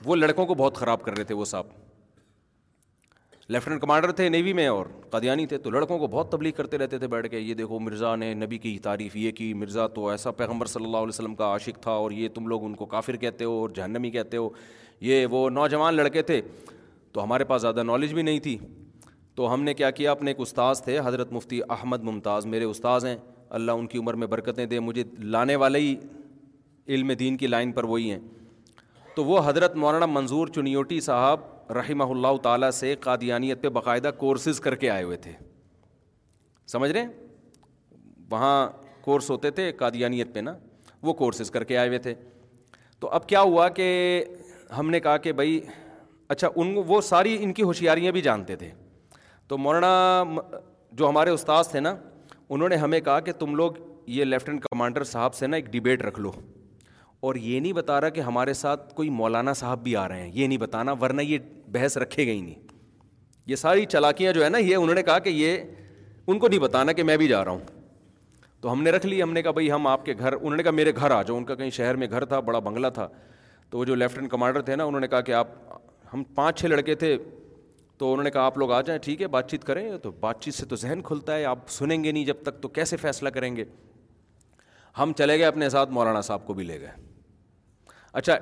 وہ لڑکوں کو بہت خراب کر رہے تھے وہ صاحب لیفٹیننٹ کمانڈر تھے نیوی میں اور قادیانی تھے تو لڑکوں کو بہت تبلیغ کرتے رہتے تھے بیٹھ کے یہ دیکھو مرزا نے نبی کی تعریف یہ کی مرزا تو ایسا پیغمبر صلی اللہ علیہ وسلم کا عاشق تھا اور یہ تم لوگ ان کو کافر کہتے ہو اور جہنمی کہتے ہو یہ وہ نوجوان لڑکے تھے تو ہمارے پاس زیادہ نالج بھی نہیں تھی تو ہم نے کیا کیا اپنے ایک استاذ تھے حضرت مفتی احمد ممتاز میرے استاذ ہیں اللہ ان کی عمر میں برکتیں دے مجھے لانے والے ہی علم دین کی لائن پر وہی ہیں تو وہ حضرت مولانا منظور چنیوٹی صاحب رحمہ اللہ تعالیٰ سے قادیانیت پہ باقاعدہ کورسز کر کے آئے ہوئے تھے سمجھ رہے ہیں وہاں کورس ہوتے تھے قادیانیت پہ نا وہ کورسز کر کے آئے ہوئے تھے تو اب کیا ہوا کہ ہم نے کہا کہ بھائی اچھا ان وہ ساری ان کی ہوشیاریاں بھی جانتے تھے تو مولانا جو ہمارے استاد تھے نا انہوں نے ہمیں کہا کہ تم لوگ یہ لیفٹنٹ کمانڈر صاحب سے نا ایک ڈبیٹ رکھ لو اور یہ نہیں بتا رہا کہ ہمارے ساتھ کوئی مولانا صاحب بھی آ رہے ہیں یہ نہیں بتانا ورنہ یہ بحث رکھے گئی نہیں یہ ساری چلاکیاں جو ہے نا یہ انہوں نے کہا کہ یہ ان کو نہیں بتانا کہ میں بھی جا رہا ہوں تو ہم نے رکھ لی ہم نے کہا بھائی ہم آپ کے گھر انہوں نے کہا میرے گھر آ جاؤ ان کا کہیں شہر میں گھر تھا بڑا بنگلہ تھا تو وہ جو لیفٹنٹ کمانڈر تھے نا انہوں نے کہا کہ آپ ہم پانچ چھ لڑکے تھے تو انہوں نے کہا آپ لوگ آ جائیں ٹھیک ہے بات چیت کریں تو بات چیت سے تو ذہن کھلتا ہے آپ سنیں گے نہیں جب تک تو کیسے فیصلہ کریں گے ہم چلے گئے اپنے ساتھ مولانا صاحب کو بھی لے گئے اچھا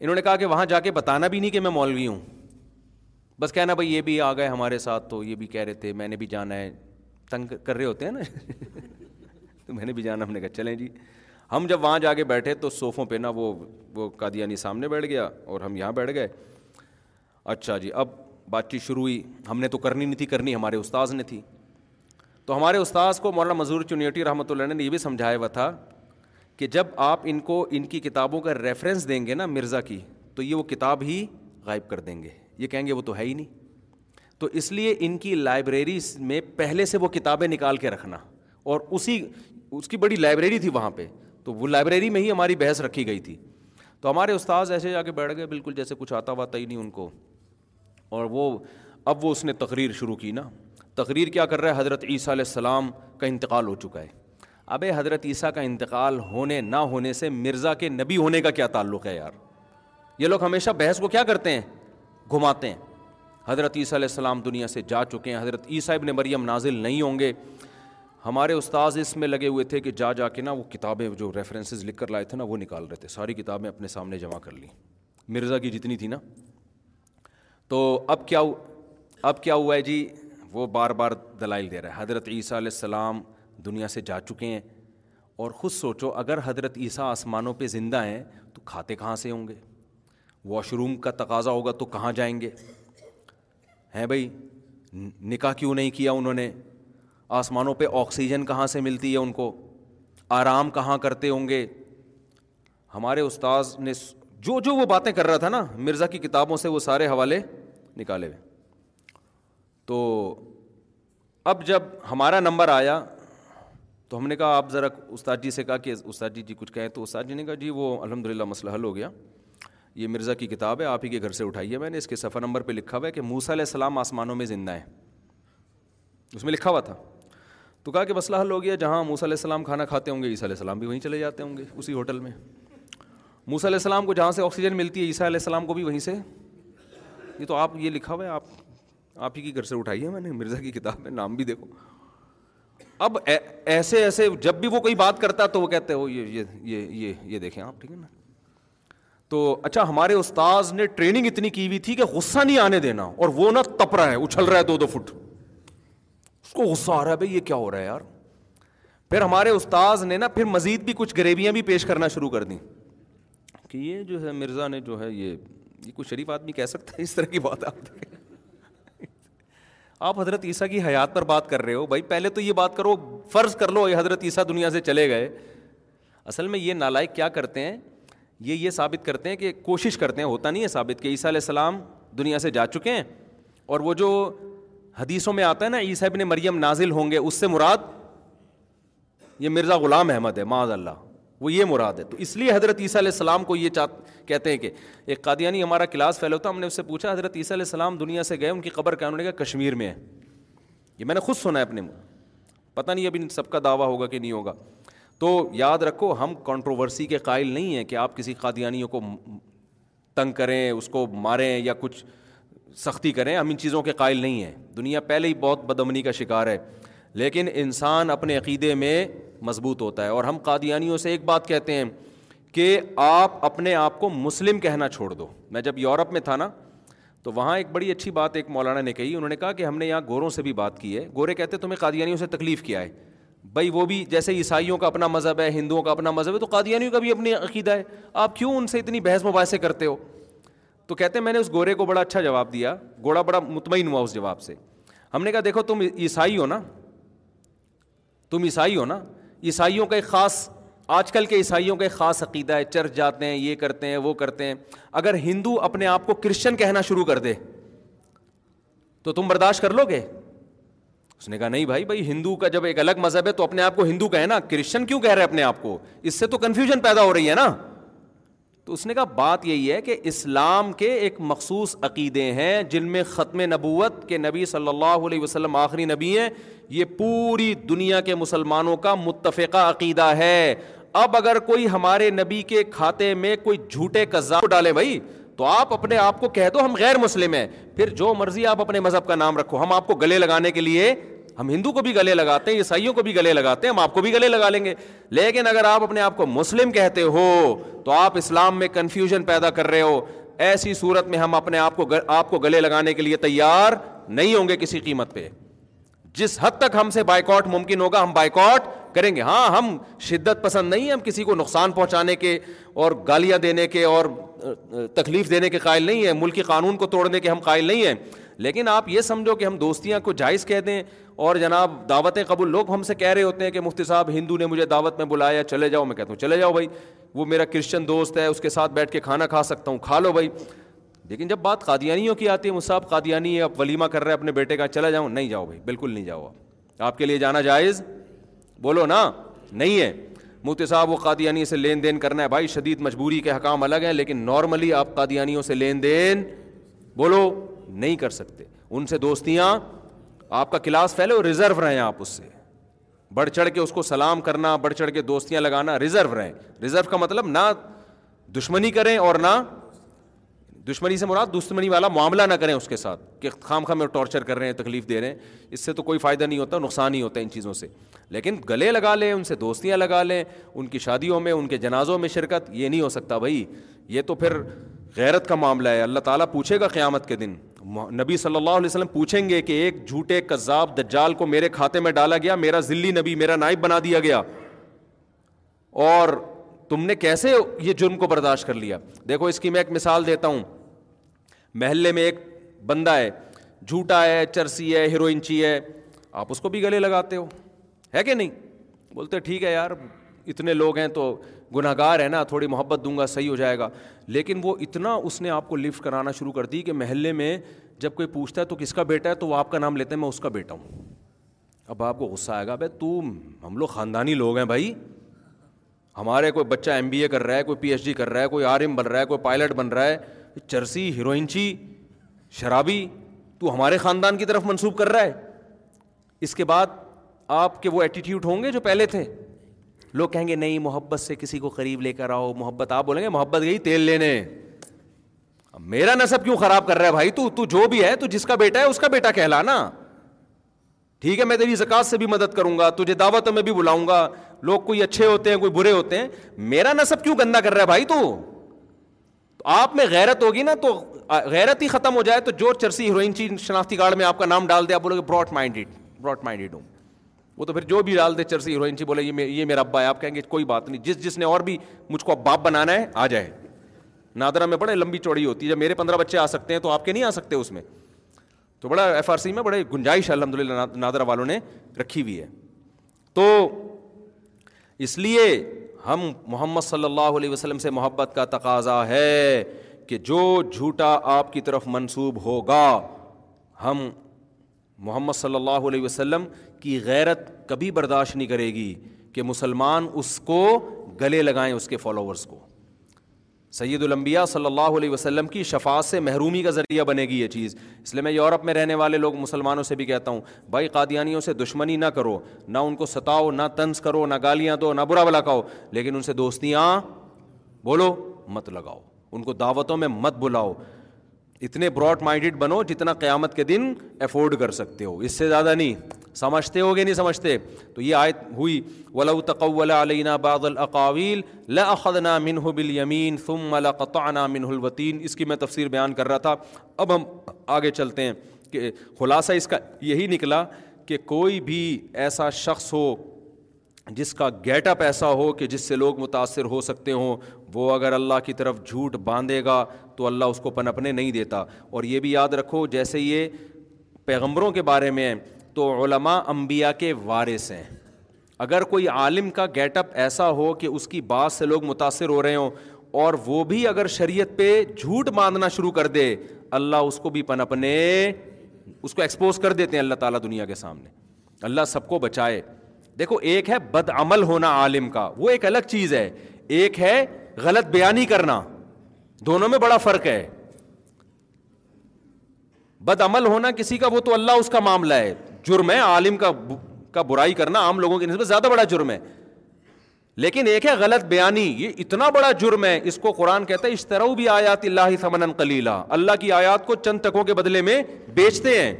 انہوں نے کہا کہ وہاں جا کے بتانا بھی نہیں کہ میں مولوی ہوں بس کہنا بھائی یہ بھی آ گئے ہمارے ساتھ تو یہ بھی کہہ رہے تھے میں نے بھی جانا ہے تنگ کر رہے ہوتے ہیں نا تو میں نے بھی جانا ہم نے کہا چلیں جی ہم جب وہاں جا کے بیٹھے تو صوفوں پہ نا وہ وہ قادیانی سامنے بیٹھ گیا اور ہم یہاں بیٹھ گئے اچھا جی اب بات چیت شروع ہوئی ہم نے تو کرنی نہیں تھی کرنی ہمارے استاذ نے تھی تو ہمارے استاذ کو مولانا مزور چنیٹی رحمۃ اللہ نے یہ بھی سمجھایا ہوا تھا کہ جب آپ ان کو ان کی کتابوں کا ریفرنس دیں گے نا مرزا کی تو یہ وہ کتاب ہی غائب کر دیں گے یہ کہیں گے وہ تو ہے ہی نہیں تو اس لیے ان کی لائبریری میں پہلے سے وہ کتابیں نکال کے رکھنا اور اسی اس کی بڑی لائبریری تھی وہاں پہ تو وہ لائبریری میں ہی ہماری بحث رکھی گئی تھی تو ہمارے استاذ ایسے جا کے بیٹھ گئے بالکل جیسے کچھ آتا واتا ہی نہیں ان کو اور وہ اب وہ اس نے تقریر شروع کی نا تقریر کیا کر رہا ہے حضرت عیسیٰ علیہ السلام کا انتقال ہو چکا ہے اب حضرت عیسیٰ کا انتقال ہونے نہ ہونے سے مرزا کے نبی ہونے کا کیا تعلق ہے یار یہ لوگ ہمیشہ بحث کو کیا کرتے ہیں گھماتے ہیں حضرت عیسیٰ علیہ السلام دنیا سے جا چکے ہیں حضرت عیسیٰ ابن مریم نازل نہیں ہوں گے ہمارے استاذ اس میں لگے ہوئے تھے کہ جا جا کے نا وہ کتابیں جو ریفرنسز لکھ کر لائے تھے نا وہ نکال رہے تھے ساری کتابیں اپنے سامنے جمع کر لیں مرزا کی جتنی تھی نا تو اب کیا اب کیا ہوا ہے جی وہ بار بار دلائل دے رہا ہے حضرت عیسیٰ علیہ السلام دنیا سے جا چکے ہیں اور خود سوچو اگر حضرت عیسیٰ آسمانوں پہ زندہ ہیں تو کھاتے کہاں سے ہوں گے واش روم کا تقاضا ہوگا تو کہاں جائیں گے ہیں بھائی نکاح کیوں نہیں کیا انہوں نے آسمانوں پہ آکسیجن کہاں سے ملتی ہے ان کو آرام کہاں کرتے ہوں گے ہمارے استاذ نے جو جو وہ باتیں کر رہا تھا نا مرزا کی کتابوں سے وہ سارے حوالے نکالے ہوئے تو اب جب ہمارا نمبر آیا تو ہم نے کہا آپ ذرا استاد جی سے کہا کہ استاد جی جی کچھ کہیں تو استاد جی نے کہا جی وہ الحمد للہ مسئلہ حل ہو گیا یہ مرزا کی کتاب ہے آپ ہی کے گھر سے اٹھائی ہے میں نے اس کے سفر نمبر پہ لکھا ہوا ہے کہ موسا علیہ السلام آسمانوں میں زندہ ہے اس میں لکھا ہوا تھا تو کہا کہ مسئلہ حل ہو گیا جہاں موسیٰ علیہ السلام کھانا کھاتے ہوں گے عیسیٰ علیہ السلام بھی وہیں چلے جاتے ہوں گے اسی ہوٹل میں موسیٰ علیہ السلام کو جہاں سے آکسیجن ملتی ہے عیسیٰ علیہ السلام کو بھی وہیں سے یہ تو آپ یہ لکھا ہوا ہے آپ آپ ہی کی گھر سے اٹھائیے میں نے مرزا کی کتاب میں نام بھی دیکھو اب ایسے ایسے جب بھی وہ کوئی بات کرتا تو وہ کہتے ہو یہ یہ یہ یہ دیکھیں آپ ٹھیک ہے نا تو اچھا ہمارے استاذ نے ٹریننگ اتنی کی ہوئی تھی کہ غصہ نہیں آنے دینا اور وہ نہ تپ رہا ہے اچھل رہا ہے دو دو فٹ اس کو غصہ آ رہا ہے بھائی یہ کیا ہو رہا ہے یار پھر ہمارے استاذ نے نا پھر مزید بھی کچھ گریویاں بھی پیش کرنا شروع کر دیں کہ یہ جو ہے مرزا نے جو ہے یہ یہ کوئی شریف آدمی کہہ سکتا ہے اس طرح کی بات آپ آپ حضرت عیسیٰ کی حیات پر بات کر رہے ہو بھائی پہلے تو یہ بات کرو فرض کر لو یہ حضرت عیسیٰ دنیا سے چلے گئے اصل میں یہ نالائق کیا کرتے ہیں یہ یہ ثابت کرتے ہیں کہ کوشش کرتے ہیں ہوتا نہیں ہے ثابت کہ عیسیٰ علیہ السلام دنیا سے جا چکے ہیں اور وہ جو حدیثوں میں آتا ہے نا عیسیٰ ابن مریم نازل ہوں گے اس سے مراد یہ مرزا غلام احمد ہے معاذ اللہ وہ یہ مراد ہے تو اس لیے حضرت عیسیٰ علیہ السلام کو یہ چاہ کہتے ہیں کہ ایک قادیانی ہمارا کلاس فیلو تھا ہم نے اس سے پوچھا حضرت عیسیٰ علیہ السلام دنیا سے گئے ان کی قبر کیا انہوں نے کہا کشمیر میں ہے یہ میں نے خود سنا ہے اپنے منہ پتہ نہیں ابھی سب کا دعویٰ ہوگا کہ نہیں ہوگا تو یاد رکھو ہم کنٹروورسی کے قائل نہیں ہیں کہ آپ کسی قادیانیوں کو تنگ کریں اس کو ماریں یا کچھ سختی کریں ہم ان چیزوں کے قائل نہیں ہیں دنیا پہلے ہی بہت بدمنی کا شکار ہے لیکن انسان اپنے عقیدے میں مضبوط ہوتا ہے اور ہم قادیانیوں سے ایک بات کہتے ہیں کہ آپ اپنے آپ کو مسلم کہنا چھوڑ دو میں جب یورپ میں تھا نا تو وہاں ایک بڑی اچھی بات ایک مولانا نے کہی انہوں نے کہا کہ ہم نے یہاں گوروں سے بھی بات کی ہے گورے کہتے تمہیں قادیانیوں سے تکلیف کیا ہے بھائی وہ بھی جیسے عیسائیوں کا اپنا مذہب ہے ہندوؤں کا اپنا مذہب ہے تو قادیانیوں کا بھی اپنی عقیدہ ہے آپ کیوں ان سے اتنی بحث مباحثے کرتے ہو تو کہتے ہیں میں نے اس گورے کو بڑا اچھا جواب دیا گورا بڑا مطمئن ہوا اس جواب سے ہم نے کہا دیکھو تم عیسائی ہو نا تم عیسائی ہو نا عیسائیوں کا ایک خاص آج کل کے عیسائیوں کا ایک خاص عقیدہ ہے چرچ جاتے ہیں یہ کرتے ہیں وہ کرتے ہیں اگر ہندو اپنے آپ کو کرشچن کہنا شروع کر دے تو تم برداشت کر لو گے اس نے کہا نہیں بھائی بھائی ہندو کا جب ایک الگ مذہب ہے تو اپنے آپ کو ہندو کہنا کرسچن کیوں کہہ رہے اپنے آپ کو اس سے تو کنفیوژن پیدا ہو رہی ہے نا تو اس نے کہا بات یہی ہے کہ اسلام کے ایک مخصوص عقیدے ہیں جن میں ختم نبوت کے نبی صلی اللہ علیہ وسلم آخری نبی ہیں یہ پوری دنیا کے مسلمانوں کا متفقہ عقیدہ ہے اب اگر کوئی ہمارے نبی کے کھاتے میں کوئی جھوٹے قزاب ڈالے بھائی تو آپ اپنے آپ کو کہہ دو ہم غیر مسلم ہیں پھر جو مرضی آپ اپنے مذہب کا نام رکھو ہم آپ کو گلے لگانے کے لیے ہم ہندو کو بھی گلے لگاتے ہیں عیسائیوں کو بھی گلے لگاتے ہیں ہم آپ کو بھی گلے لگا لیں گے لیکن اگر آپ اپنے آپ کو مسلم کہتے ہو تو آپ اسلام میں کنفیوژن پیدا کر رہے ہو ایسی صورت میں ہم اپنے آپ کو آپ کو گلے لگانے کے لیے تیار نہیں ہوں گے کسی قیمت پہ جس حد تک ہم سے بائیکاٹ ممکن ہوگا ہم بائیکاٹ کریں گے ہاں ہم شدت پسند نہیں ہم کسی کو نقصان پہنچانے کے اور گالیاں دینے کے اور تکلیف دینے کے قائل نہیں ہیں ملکی قانون کو توڑنے کے ہم قائل نہیں ہیں لیکن آپ یہ سمجھو کہ ہم دوستیاں کو جائز کہہ دیں اور جناب دعوتیں قبول لوگ ہم سے کہہ رہے ہوتے ہیں کہ مفتی صاحب ہندو نے مجھے دعوت میں بلایا چلے جاؤ میں کہتا ہوں چلے جاؤ بھائی وہ میرا کرسچن دوست ہے اس کے ساتھ بیٹھ کے کھانا کھا سکتا ہوں کھا لو بھائی لیکن جب بات قادیانیوں کی آتی ہے مجھ صاحب قادیانی آپ ولیمہ کر رہے ہیں اپنے بیٹے کا چلے جاؤں نہیں جاؤ بھائی بالکل نہیں جاؤ آپ آپ کے لیے جانا جائز بولو نا نہیں ہے مفتی صاحب وہ قادیانی سے لین دین کرنا ہے بھائی شدید مجبوری کے حکام الگ ہیں لیکن نارملی آپ قادیانیوں سے لین دین بولو نہیں کر سکتے ان سے دوستیاں آپ کا کلاس پھیلے اور ریزرو رہیں آپ اس سے بڑھ چڑھ کے اس کو سلام کرنا بڑھ چڑھ کے دوستیاں لگانا ریزرو رہیں ریزرو کا مطلب نہ دشمنی کریں اور نہ دشمنی سے مراد دشمنی والا معاملہ نہ کریں اس کے ساتھ کہ خام خام میں ٹارچر کر رہے ہیں تکلیف دے رہے ہیں اس سے تو کوئی فائدہ نہیں ہوتا نقصان ہی ہوتا ہے ان چیزوں سے لیکن گلے لگا لیں ان سے دوستیاں لگا لیں ان کی شادیوں میں ان کے جنازوں میں شرکت یہ نہیں ہو سکتا بھائی یہ تو پھر غیرت کا معاملہ ہے اللہ تعالیٰ پوچھے گا قیامت کے دن نبی صلی اللہ علیہ وسلم پوچھیں گے کہ ایک جھوٹے کذاب دجال کو میرے کھاتے میں ڈالا گیا میرا ذلی نبی میرا نائب بنا دیا گیا اور تم نے کیسے یہ جرم کو برداشت کر لیا دیکھو اس کی میں ایک مثال دیتا ہوں محلے میں ایک بندہ ہے جھوٹا ہے چرسی ہے ہیروئنچی ہے آپ اس کو بھی گلے لگاتے ہو ہے کہ نہیں بولتے ٹھیک ہے یار اتنے لوگ ہیں تو گناہ گار ہے نا تھوڑی محبت دوں گا صحیح ہو جائے گا لیکن وہ اتنا اس نے آپ کو لفٹ کرانا شروع کر دی کہ محلے میں جب کوئی پوچھتا ہے تو کس کا بیٹا ہے تو وہ آپ کا نام لیتے ہیں میں اس کا بیٹا ہوں اب آپ کو غصہ آئے گا بھائی تو ہم لوگ خاندانی لوگ ہیں بھائی ہمارے کوئی بچہ ایم بی اے کر رہا ہے کوئی پی ایچ ڈی کر رہا ہے کوئی آر ایم بن رہا ہے کوئی پائلٹ بن رہا ہے چرسی ہیروئنچی شرابی تو ہمارے خاندان کی طرف منسوخ کر رہا ہے اس کے بعد آپ کے وہ ایٹیٹیوڈ ہوں گے جو پہلے تھے لوگ کہیں گے نہیں محبت سے کسی کو قریب لے کر آؤ محبت آپ بولیں گے محبت گئی تیل لینے میرا نصب کیوں خراب کر رہا ہے بھائی تو تو جو بھی ہے تو جس کا بیٹا ہے اس کا بیٹا کہلانا ٹھیک ہے میں تیری زکات سے بھی مدد کروں گا تجھے دعوتوں میں بھی بلاؤں گا لوگ کوئی اچھے ہوتے ہیں کوئی برے ہوتے ہیں میرا نصب کیوں گندا کر رہا ہے بھائی تو آپ میں غیرت ہوگی نا تو غیرت ہی ختم ہو جائے تو جو چرسی ہیروئن چی شناختی گارڈ میں آپ کا نام ڈال دیا آپ بولو گے براڈ مائنڈیڈ براڈ مائنڈیڈ ہوں وہ تو پھر جو بھی ڈال دے چرسی ہیروئن جی بولے یہ میرا ابا ہے آپ کہیں گے کوئی بات نہیں جس جس نے اور بھی مجھ کو اب باپ بنانا ہے آ جائے نادرا میں بڑے لمبی چوڑی ہوتی ہے جب میرے پندرہ بچے آ سکتے ہیں تو آپ کے نہیں آ سکتے اس میں تو بڑا ایف آر سی میں بڑے گنجائش الحمد للہ نادرا والوں نے رکھی ہوئی ہے تو اس لیے ہم محمد صلی اللہ علیہ وسلم سے محبت کا تقاضا ہے کہ جو جھوٹا آپ کی طرف منسوب ہوگا ہم محمد صلی اللہ علیہ وسلم کی غیرت کبھی برداشت نہیں کرے گی کہ مسلمان اس کو گلے لگائیں اس کے فالوورس کو سید الانبیاء صلی اللہ علیہ وسلم کی شفاعت سے محرومی کا ذریعہ بنے گی یہ چیز اس لیے میں یورپ میں رہنے والے لوگ مسلمانوں سے بھی کہتا ہوں بھائی قادیانیوں سے دشمنی نہ کرو نہ ان کو ستاؤ نہ تنز کرو نہ گالیاں دو نہ برا بلا کہو لیکن ان سے دوستیاں بولو مت لگاؤ ان کو دعوتوں میں مت بلاؤ اتنے براڈ مائنڈیڈ بنو جتنا قیامت کے دن افورڈ کر سکتے ہو اس سے زیادہ نہیں سمجھتے ہو گے نہیں سمجھتے تو یہ آیت ہوئی ولاء تقول علینہ باد القاویل الخد نا منہ بل یمین فم القطع نا منہ الوطین اس کی میں تفسیر بیان کر رہا تھا اب ہم آگے چلتے ہیں کہ خلاصہ اس کا یہی نکلا کہ کوئی بھی ایسا شخص ہو جس کا گیٹ اپ ایسا ہو کہ جس سے لوگ متاثر ہو سکتے ہوں وہ اگر اللہ کی طرف جھوٹ باندھے گا تو اللہ اس کو پنپنے نہیں دیتا اور یہ بھی یاد رکھو جیسے یہ پیغمبروں کے بارے میں تو علماء انبیاء کے وارث ہیں اگر کوئی عالم کا گیٹ اپ ایسا ہو کہ اس کی بات سے لوگ متاثر ہو رہے ہوں اور وہ بھی اگر شریعت پہ جھوٹ باندھنا شروع کر دے اللہ اس کو بھی پنپنے اس کو ایکسپوز کر دیتے ہیں اللہ تعالیٰ دنیا کے سامنے اللہ سب کو بچائے دیکھو ایک ہے بد عمل ہونا عالم کا وہ ایک الگ چیز ہے ایک ہے غلط بیانی کرنا دونوں میں بڑا فرق ہے بد عمل ہونا کسی کا وہ تو اللہ اس کا معاملہ ہے جرم ہے عالم کا کا برائی کرنا عام لوگوں کے نسبت زیادہ بڑا جرم ہے لیکن ایک ہے غلط بیانی یہ اتنا بڑا جرم ہے اس کو قرآن کہتا ہے اس طرح بھی آیات اللہ سمن کلیلہ اللہ کی آیات کو چند تکوں کے بدلے میں بیچتے ہیں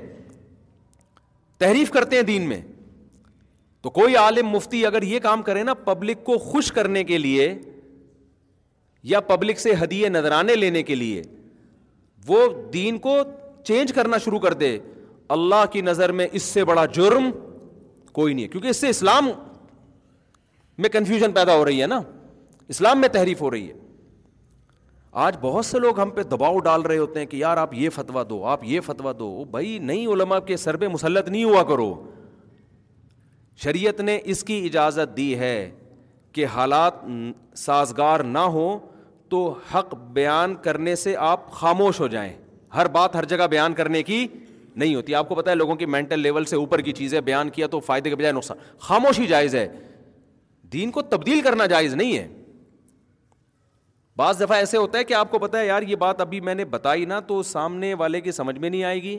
تحریف کرتے ہیں دین میں تو کوئی عالم مفتی اگر یہ کام کرے نا پبلک کو خوش کرنے کے لیے یا پبلک سے ہدیے نذرانے لینے کے لیے وہ دین کو چینج کرنا شروع کر دے اللہ کی نظر میں اس سے بڑا جرم کوئی نہیں ہے کیونکہ اس سے اسلام میں کنفیوژن پیدا ہو رہی ہے نا اسلام میں تحریف ہو رہی ہے آج بہت سے لوگ ہم پہ دباؤ ڈال رہے ہوتے ہیں کہ یار آپ یہ فتوا دو آپ یہ فتوا دو بھائی نہیں علماء کے سر پہ مسلط نہیں ہوا کرو شریعت نے اس کی اجازت دی ہے کہ حالات سازگار نہ ہوں تو حق بیان کرنے سے آپ خاموش ہو جائیں ہر بات ہر جگہ بیان کرنے کی نہیں ہوتی آپ کو پتہ ہے لوگوں کی مینٹل لیول سے اوپر کی چیزیں بیان کیا تو فائدے کے بجائے نقصان خاموشی جائز ہے دین کو تبدیل کرنا جائز نہیں ہے بعض دفعہ ایسے ہوتا ہے کہ آپ کو پتا ہے یار یہ بات ابھی میں نے بتائی نا تو سامنے والے کی سمجھ میں نہیں آئے گی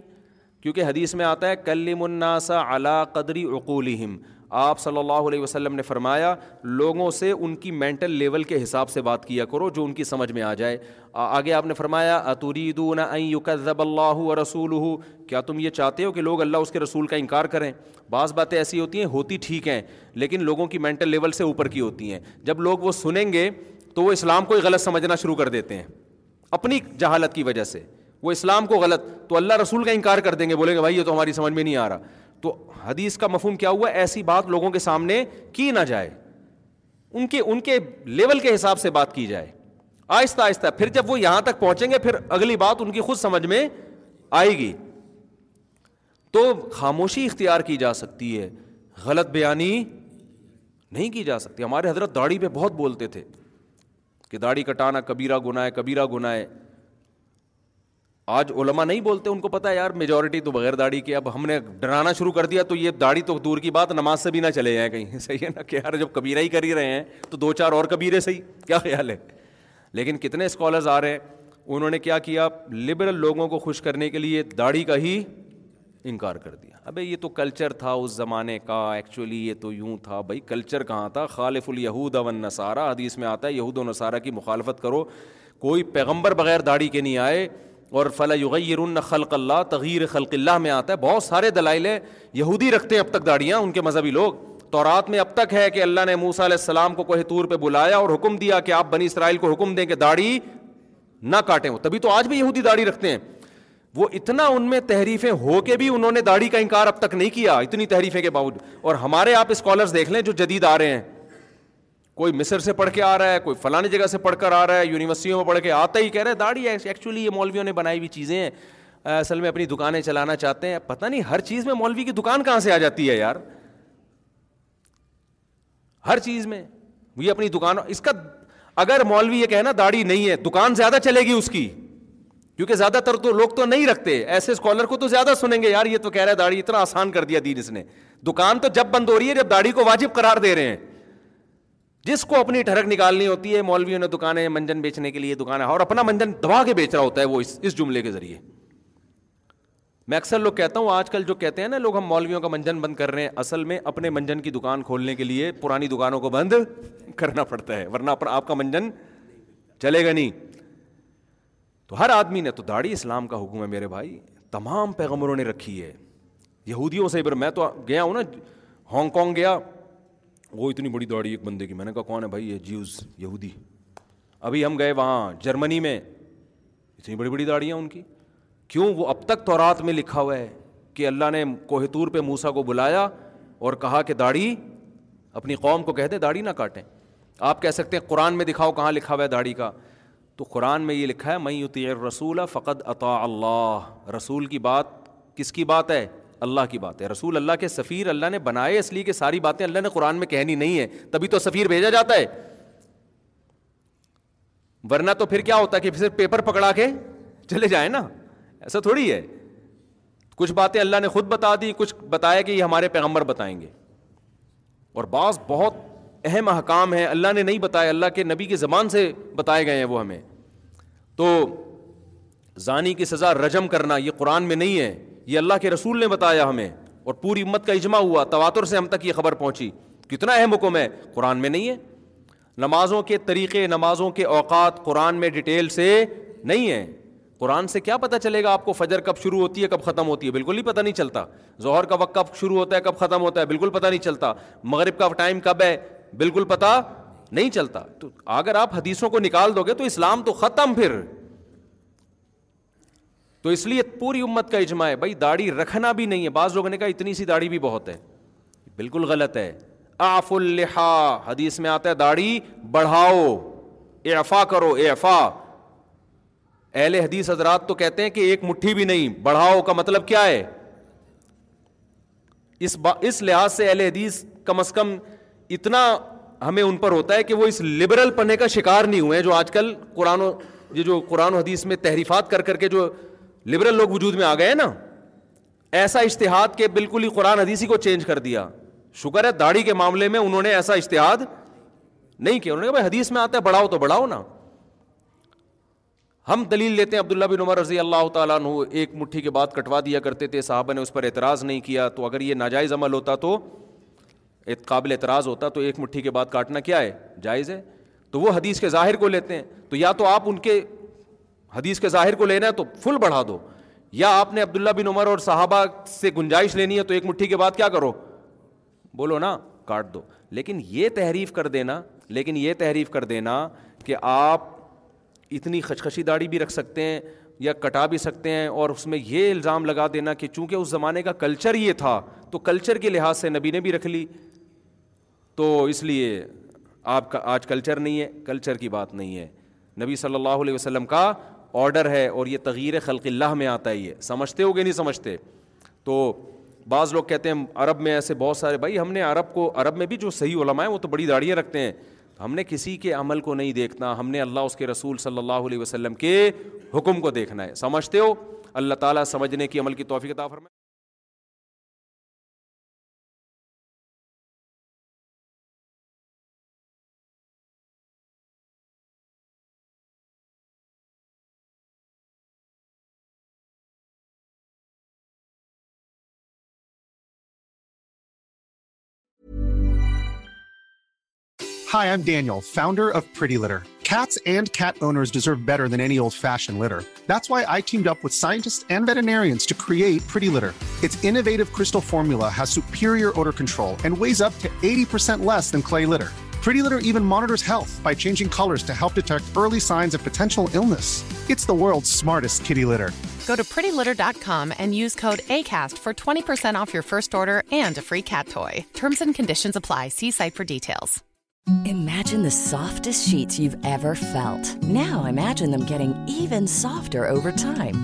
کیونکہ حدیث میں آتا ہے الناسا علا قدری عقولہم آپ صلی اللہ علیہ وسلم نے فرمایا لوگوں سے ان کی مینٹل لیول کے حساب سے بات کیا کرو جو ان کی سمجھ میں آ جائے آگے آپ نے فرمایا اتوری دونا کا اللہ ہُو رسول کیا تم یہ چاہتے ہو کہ لوگ اللہ اس کے رسول کا انکار کریں بعض باتیں ایسی ہوتی ہیں ہوتی ٹھیک ہیں لیکن لوگوں کی مینٹل لیول سے اوپر کی ہوتی ہیں جب لوگ وہ سنیں گے تو وہ اسلام کو ہی غلط سمجھنا شروع کر دیتے ہیں اپنی جہالت کی وجہ سے وہ اسلام کو غلط تو اللہ رسول کا انکار کر دیں گے بولیں گے بھائی یہ تو ہماری سمجھ میں نہیں آ رہا تو حدیث کا مفہوم کیا ہوا ایسی بات لوگوں کے سامنے کی نہ جائے ان کے ان کے کے لیول حساب سے بات کی جائے آہستہ آہستہ پھر جب وہ یہاں تک پہنچیں گے پھر اگلی بات ان کی خود سمجھ میں آئے گی تو خاموشی اختیار کی جا سکتی ہے غلط بیانی نہیں کی جا سکتی ہمارے حضرت داڑھی پہ بہت بولتے تھے کہ داڑھی کٹانا کبیرہ گناہ ہے کبیرہ گناہ ہے آج علما نہیں بولتے ان کو پتا یار میجورٹی تو بغیر داڑھی کے اب ہم نے ڈرانا شروع کر دیا تو یہ داڑھی تو دور کی بات نماز سے بھی نہ چلے جائیں کہیں صحیح ہے نا کہ یار جب کبیرہ ہی کر ہی رہے ہیں تو دو چار اور کبیرے صحیح کیا خیال ہے لیکن کتنے اسکالرز آ رہے ہیں انہوں نے کیا کیا لبرل لوگوں کو خوش کرنے کے لیے داڑھی کا ہی انکار کر دیا ابھی یہ تو کلچر تھا اس زمانے کا ایکچولی یہ تو یوں تھا بھائی کلچر کہاں تھا خالف الہود اون نصارہ حدیث میں آتا ہے یہود و نصارہ کی مخالفت کرو کوئی پیغمبر بغیر داڑھی کے نہیں آئے اور فلاغیر خلق اللہ تغیر خلق اللہ میں آتا ہے بہت سارے دلائل ہیں یہودی رکھتے ہیں اب تک داڑیاں ان کے مذہبی لوگ تو رات میں اب تک ہے کہ اللہ نے موسا علیہ السلام کو کوہ طور پہ بلایا اور حکم دیا کہ آپ بنی اسرائیل کو حکم دیں کہ داڑھی نہ کاٹیں وہ تبھی تو آج بھی یہودی داڑھی رکھتے ہیں وہ اتنا ان میں تحریفیں ہو کے بھی انہوں نے داڑھی کا انکار اب تک نہیں کیا اتنی تحریفیں کے باوجود اور ہمارے آپ اسکالرس دیکھ لیں جو جدید آ رہے ہیں کوئی مصر سے پڑھ کے آ رہا ہے کوئی فلانی جگہ سے پڑھ کر آ رہا ہے یونیورسٹیوں میں پڑھ کے آتا ہی کہہ رہے داڑھی داڑھی ایکچولی یہ مولویوں نے بنائی ہوئی چیزیں ہیں اصل میں اپنی دکانیں چلانا چاہتے ہیں پتہ نہیں ہر چیز میں مولوی کی دکان کہاں سے آ جاتی ہے یار ہر چیز میں یہ اپنی دکان اس کا اگر مولوی یہ کہنا داڑھی نہیں ہے دکان زیادہ چلے گی اس کی کیونکہ زیادہ تر تو لوگ تو نہیں رکھتے ایسے اسکالر کو تو زیادہ سنیں گے یار یہ تو کہہ رہا ہے داڑھی اتنا آسان کر دیا دین اس نے دکان تو جب بند ہو رہی ہے جب داڑھی کو واجب قرار دے رہے ہیں جس کو اپنی ٹھڑک نکالنی ہوتی ہے مولویوں نے دکانیں منجن بیچنے کے لیے دکانیں اور اپنا منجن دبا کے بیچ رہا ہوتا ہے وہ اس اس جملے کے ذریعے میں اکثر لوگ کہتا ہوں آج کل جو کہتے ہیں نا لوگ ہم مولویوں کا منجن بند کر رہے ہیں اصل میں اپنے منجن کی دکان کھولنے کے لیے پرانی دکانوں کو بند کرنا پڑتا ہے ورنہ پڑا آپ کا منجن چلے گا نہیں تو ہر آدمی نے تو داڑھی اسلام کا حکم ہے میرے بھائی تمام پیغمبروں نے رکھی ہے یہودیوں سے پھر میں تو گیا ہوں نا ہانگ کانگ گیا وہ اتنی بڑی داڑھی ایک بندے کی میں نے کہا کون ہے بھائی یہ جیوز یہودی ابھی ہم گئے وہاں جرمنی میں اتنی بڑی بڑی داڑیاں ان کی کیوں وہ اب تک تو رات میں لکھا ہوا ہے کہ اللہ نے کوہتور پہ موسا کو بلایا اور کہا کہ داڑھی اپنی قوم کو کہہ دیں داڑھی نہ کاٹیں آپ کہہ سکتے ہیں قرآن میں دکھاؤ کہاں لکھا ہوا ہے داڑھی کا تو قرآن میں یہ لکھا ہے مئی یوتی رسول فقط عطا اللہ رسول کی بات کس کی بات ہے اللہ کی بات ہے رسول اللہ کے سفیر اللہ نے بنائے اس لیے کہ ساری باتیں اللہ نے قرآن میں کہنی نہیں ہے تبھی تو سفیر بھیجا جاتا ہے ورنہ تو پھر کیا ہوتا ہے کہ صرف پیپر پکڑا کے چلے جائیں نا ایسا تھوڑی ہے کچھ باتیں اللہ نے خود بتا دی کچھ بتایا کہ یہ ہمارے پیغمبر بتائیں گے اور بعض بہت اہم احکام ہیں اللہ نے نہیں بتایا اللہ کے نبی کی زبان سے بتائے گئے ہیں وہ ہمیں تو زانی کی سزا رجم کرنا یہ قرآن میں نہیں ہے یہ اللہ کے رسول نے بتایا ہمیں اور پوری امت کا اجماع ہوا تواتر سے ہم تک یہ خبر پہنچی کتنا اہم حکم ہے قرآن میں نہیں ہے نمازوں کے طریقے نمازوں کے اوقات قرآن میں ڈیٹیل سے نہیں ہیں قرآن سے کیا پتہ چلے گا آپ کو فجر کب شروع ہوتی ہے کب ختم ہوتی ہے بالکل ہی پتہ نہیں چلتا ظہر کا وقت کب شروع ہوتا ہے کب ختم ہوتا ہے بالکل پتہ نہیں چلتا مغرب کا ٹائم کب ہے بالکل پتہ نہیں چلتا تو اگر آپ حدیثوں کو نکال دو گے تو اسلام تو ختم پھر تو اس لیے پوری امت کا اجماع ہے بھائی داڑھی رکھنا بھی نہیں ہے بعض لوگوں نے کہا اتنی سی داڑھی بھی بہت ہے بالکل غلط ہے آف الحا حدیث میں آتا ہے داڑھی بڑھاؤ اعفا کرو اعفا اہل حدیث حضرات تو کہتے ہیں کہ ایک مٹھی بھی نہیں بڑھاؤ کا مطلب کیا ہے اس با اس لحاظ سے اہل حدیث کم از کم اتنا ہمیں ان پر ہوتا ہے کہ وہ اس لبرل پنے کا شکار نہیں ہوئے جو آج کل قرآن و یہ جو قرآن و حدیث میں تحریفات کر کر کے جو لبرل لوگ وجود میں آ گئے نا ایسا اشتہاد کے بالکل ہی قرآن حدیثی کو چینج کر دیا شکر ہے داڑھی کے معاملے میں میں انہوں انہوں نے نے ایسا اشتہاد نہیں کیا کہا بھائی حدیث آتا ہے بڑھاؤ بڑھاؤ تو نا ہم دلیل لیتے ہیں عبداللہ بن عمر رضی اللہ تعالیٰ ایک مٹھی کے بعد کٹوا دیا کرتے تھے صحابہ نے اس پر اعتراض نہیں کیا تو اگر یہ ناجائز عمل ہوتا تو قابل اعتراض ہوتا تو ایک مٹھی کے بعد کاٹنا کیا ہے جائز ہے تو وہ حدیث کے ظاہر کو لیتے ہیں تو یا تو آپ ان کے حدیث کے ظاہر کو لینا ہے تو فل بڑھا دو یا آپ نے عبداللہ بن عمر اور صحابہ سے گنجائش لینی ہے تو ایک مٹھی کے بعد کیا کرو بولو نا کاٹ دو لیکن یہ تحریف کر دینا لیکن یہ تحریف کر دینا کہ آپ اتنی خشخشی داڑھی بھی رکھ سکتے ہیں یا کٹا بھی سکتے ہیں اور اس میں یہ الزام لگا دینا کہ چونکہ اس زمانے کا کلچر یہ تھا تو کلچر کے لحاظ سے نبی نے بھی رکھ لی تو اس لیے آپ کا آج کلچر نہیں ہے کلچر کی بات نہیں ہے نبی صلی اللہ علیہ وسلم کا آرڈر ہے اور یہ تغیر خلق اللہ میں آتا ہے یہ سمجھتے ہو گے نہیں سمجھتے تو بعض لوگ کہتے ہیں عرب میں ایسے بہت سارے بھائی ہم نے عرب کو عرب میں بھی جو صحیح علماء ہیں وہ تو بڑی داڑیاں رکھتے ہیں ہم نے کسی کے عمل کو نہیں دیکھنا ہم نے اللہ اس کے رسول صلی اللہ علیہ وسلم کے حکم کو دیکھنا ہے سمجھتے ہو اللہ تعالیٰ سمجھنے کی عمل کی توفیق عطا میں Hi, I'm Daniel, founder of Pretty Litter. Cats and cat owners deserve better than any old-fashioned litter. That's why I teamed up with scientists and veterinarians to create Pretty Litter. Its innovative crystal formula has superior odor control and weighs up to 80% less than clay litter. Pretty Litter even monitors health by changing colors to help detect early signs of potential illness. It's the world's smartest kitty litter. Go to prettylitter.com and use code ACAST for 20% off your first order and a free cat toy. Terms and conditions apply. See site for details. Imagine the softest sheets you've ever felt. Now imagine them getting even softer over time.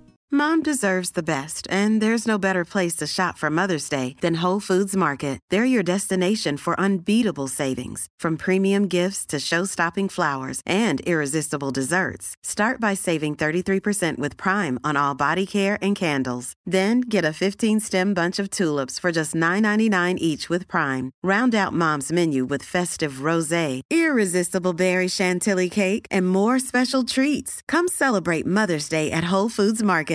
Mom deserves the best, and there's no better place to shop for Mother's Day than Whole Foods Market. They're your destination for unbeatable savings, from premium gifts to show-stopping flowers and irresistible desserts. Start by saving 33% with Prime on all body care and candles. Then get a 15-stem bunch of tulips for just $9.99 each with Prime. Round out Mom's menu with festive rosé, irresistible berry chantilly cake, and more special treats. Come celebrate Mother's Day at Whole Foods Market.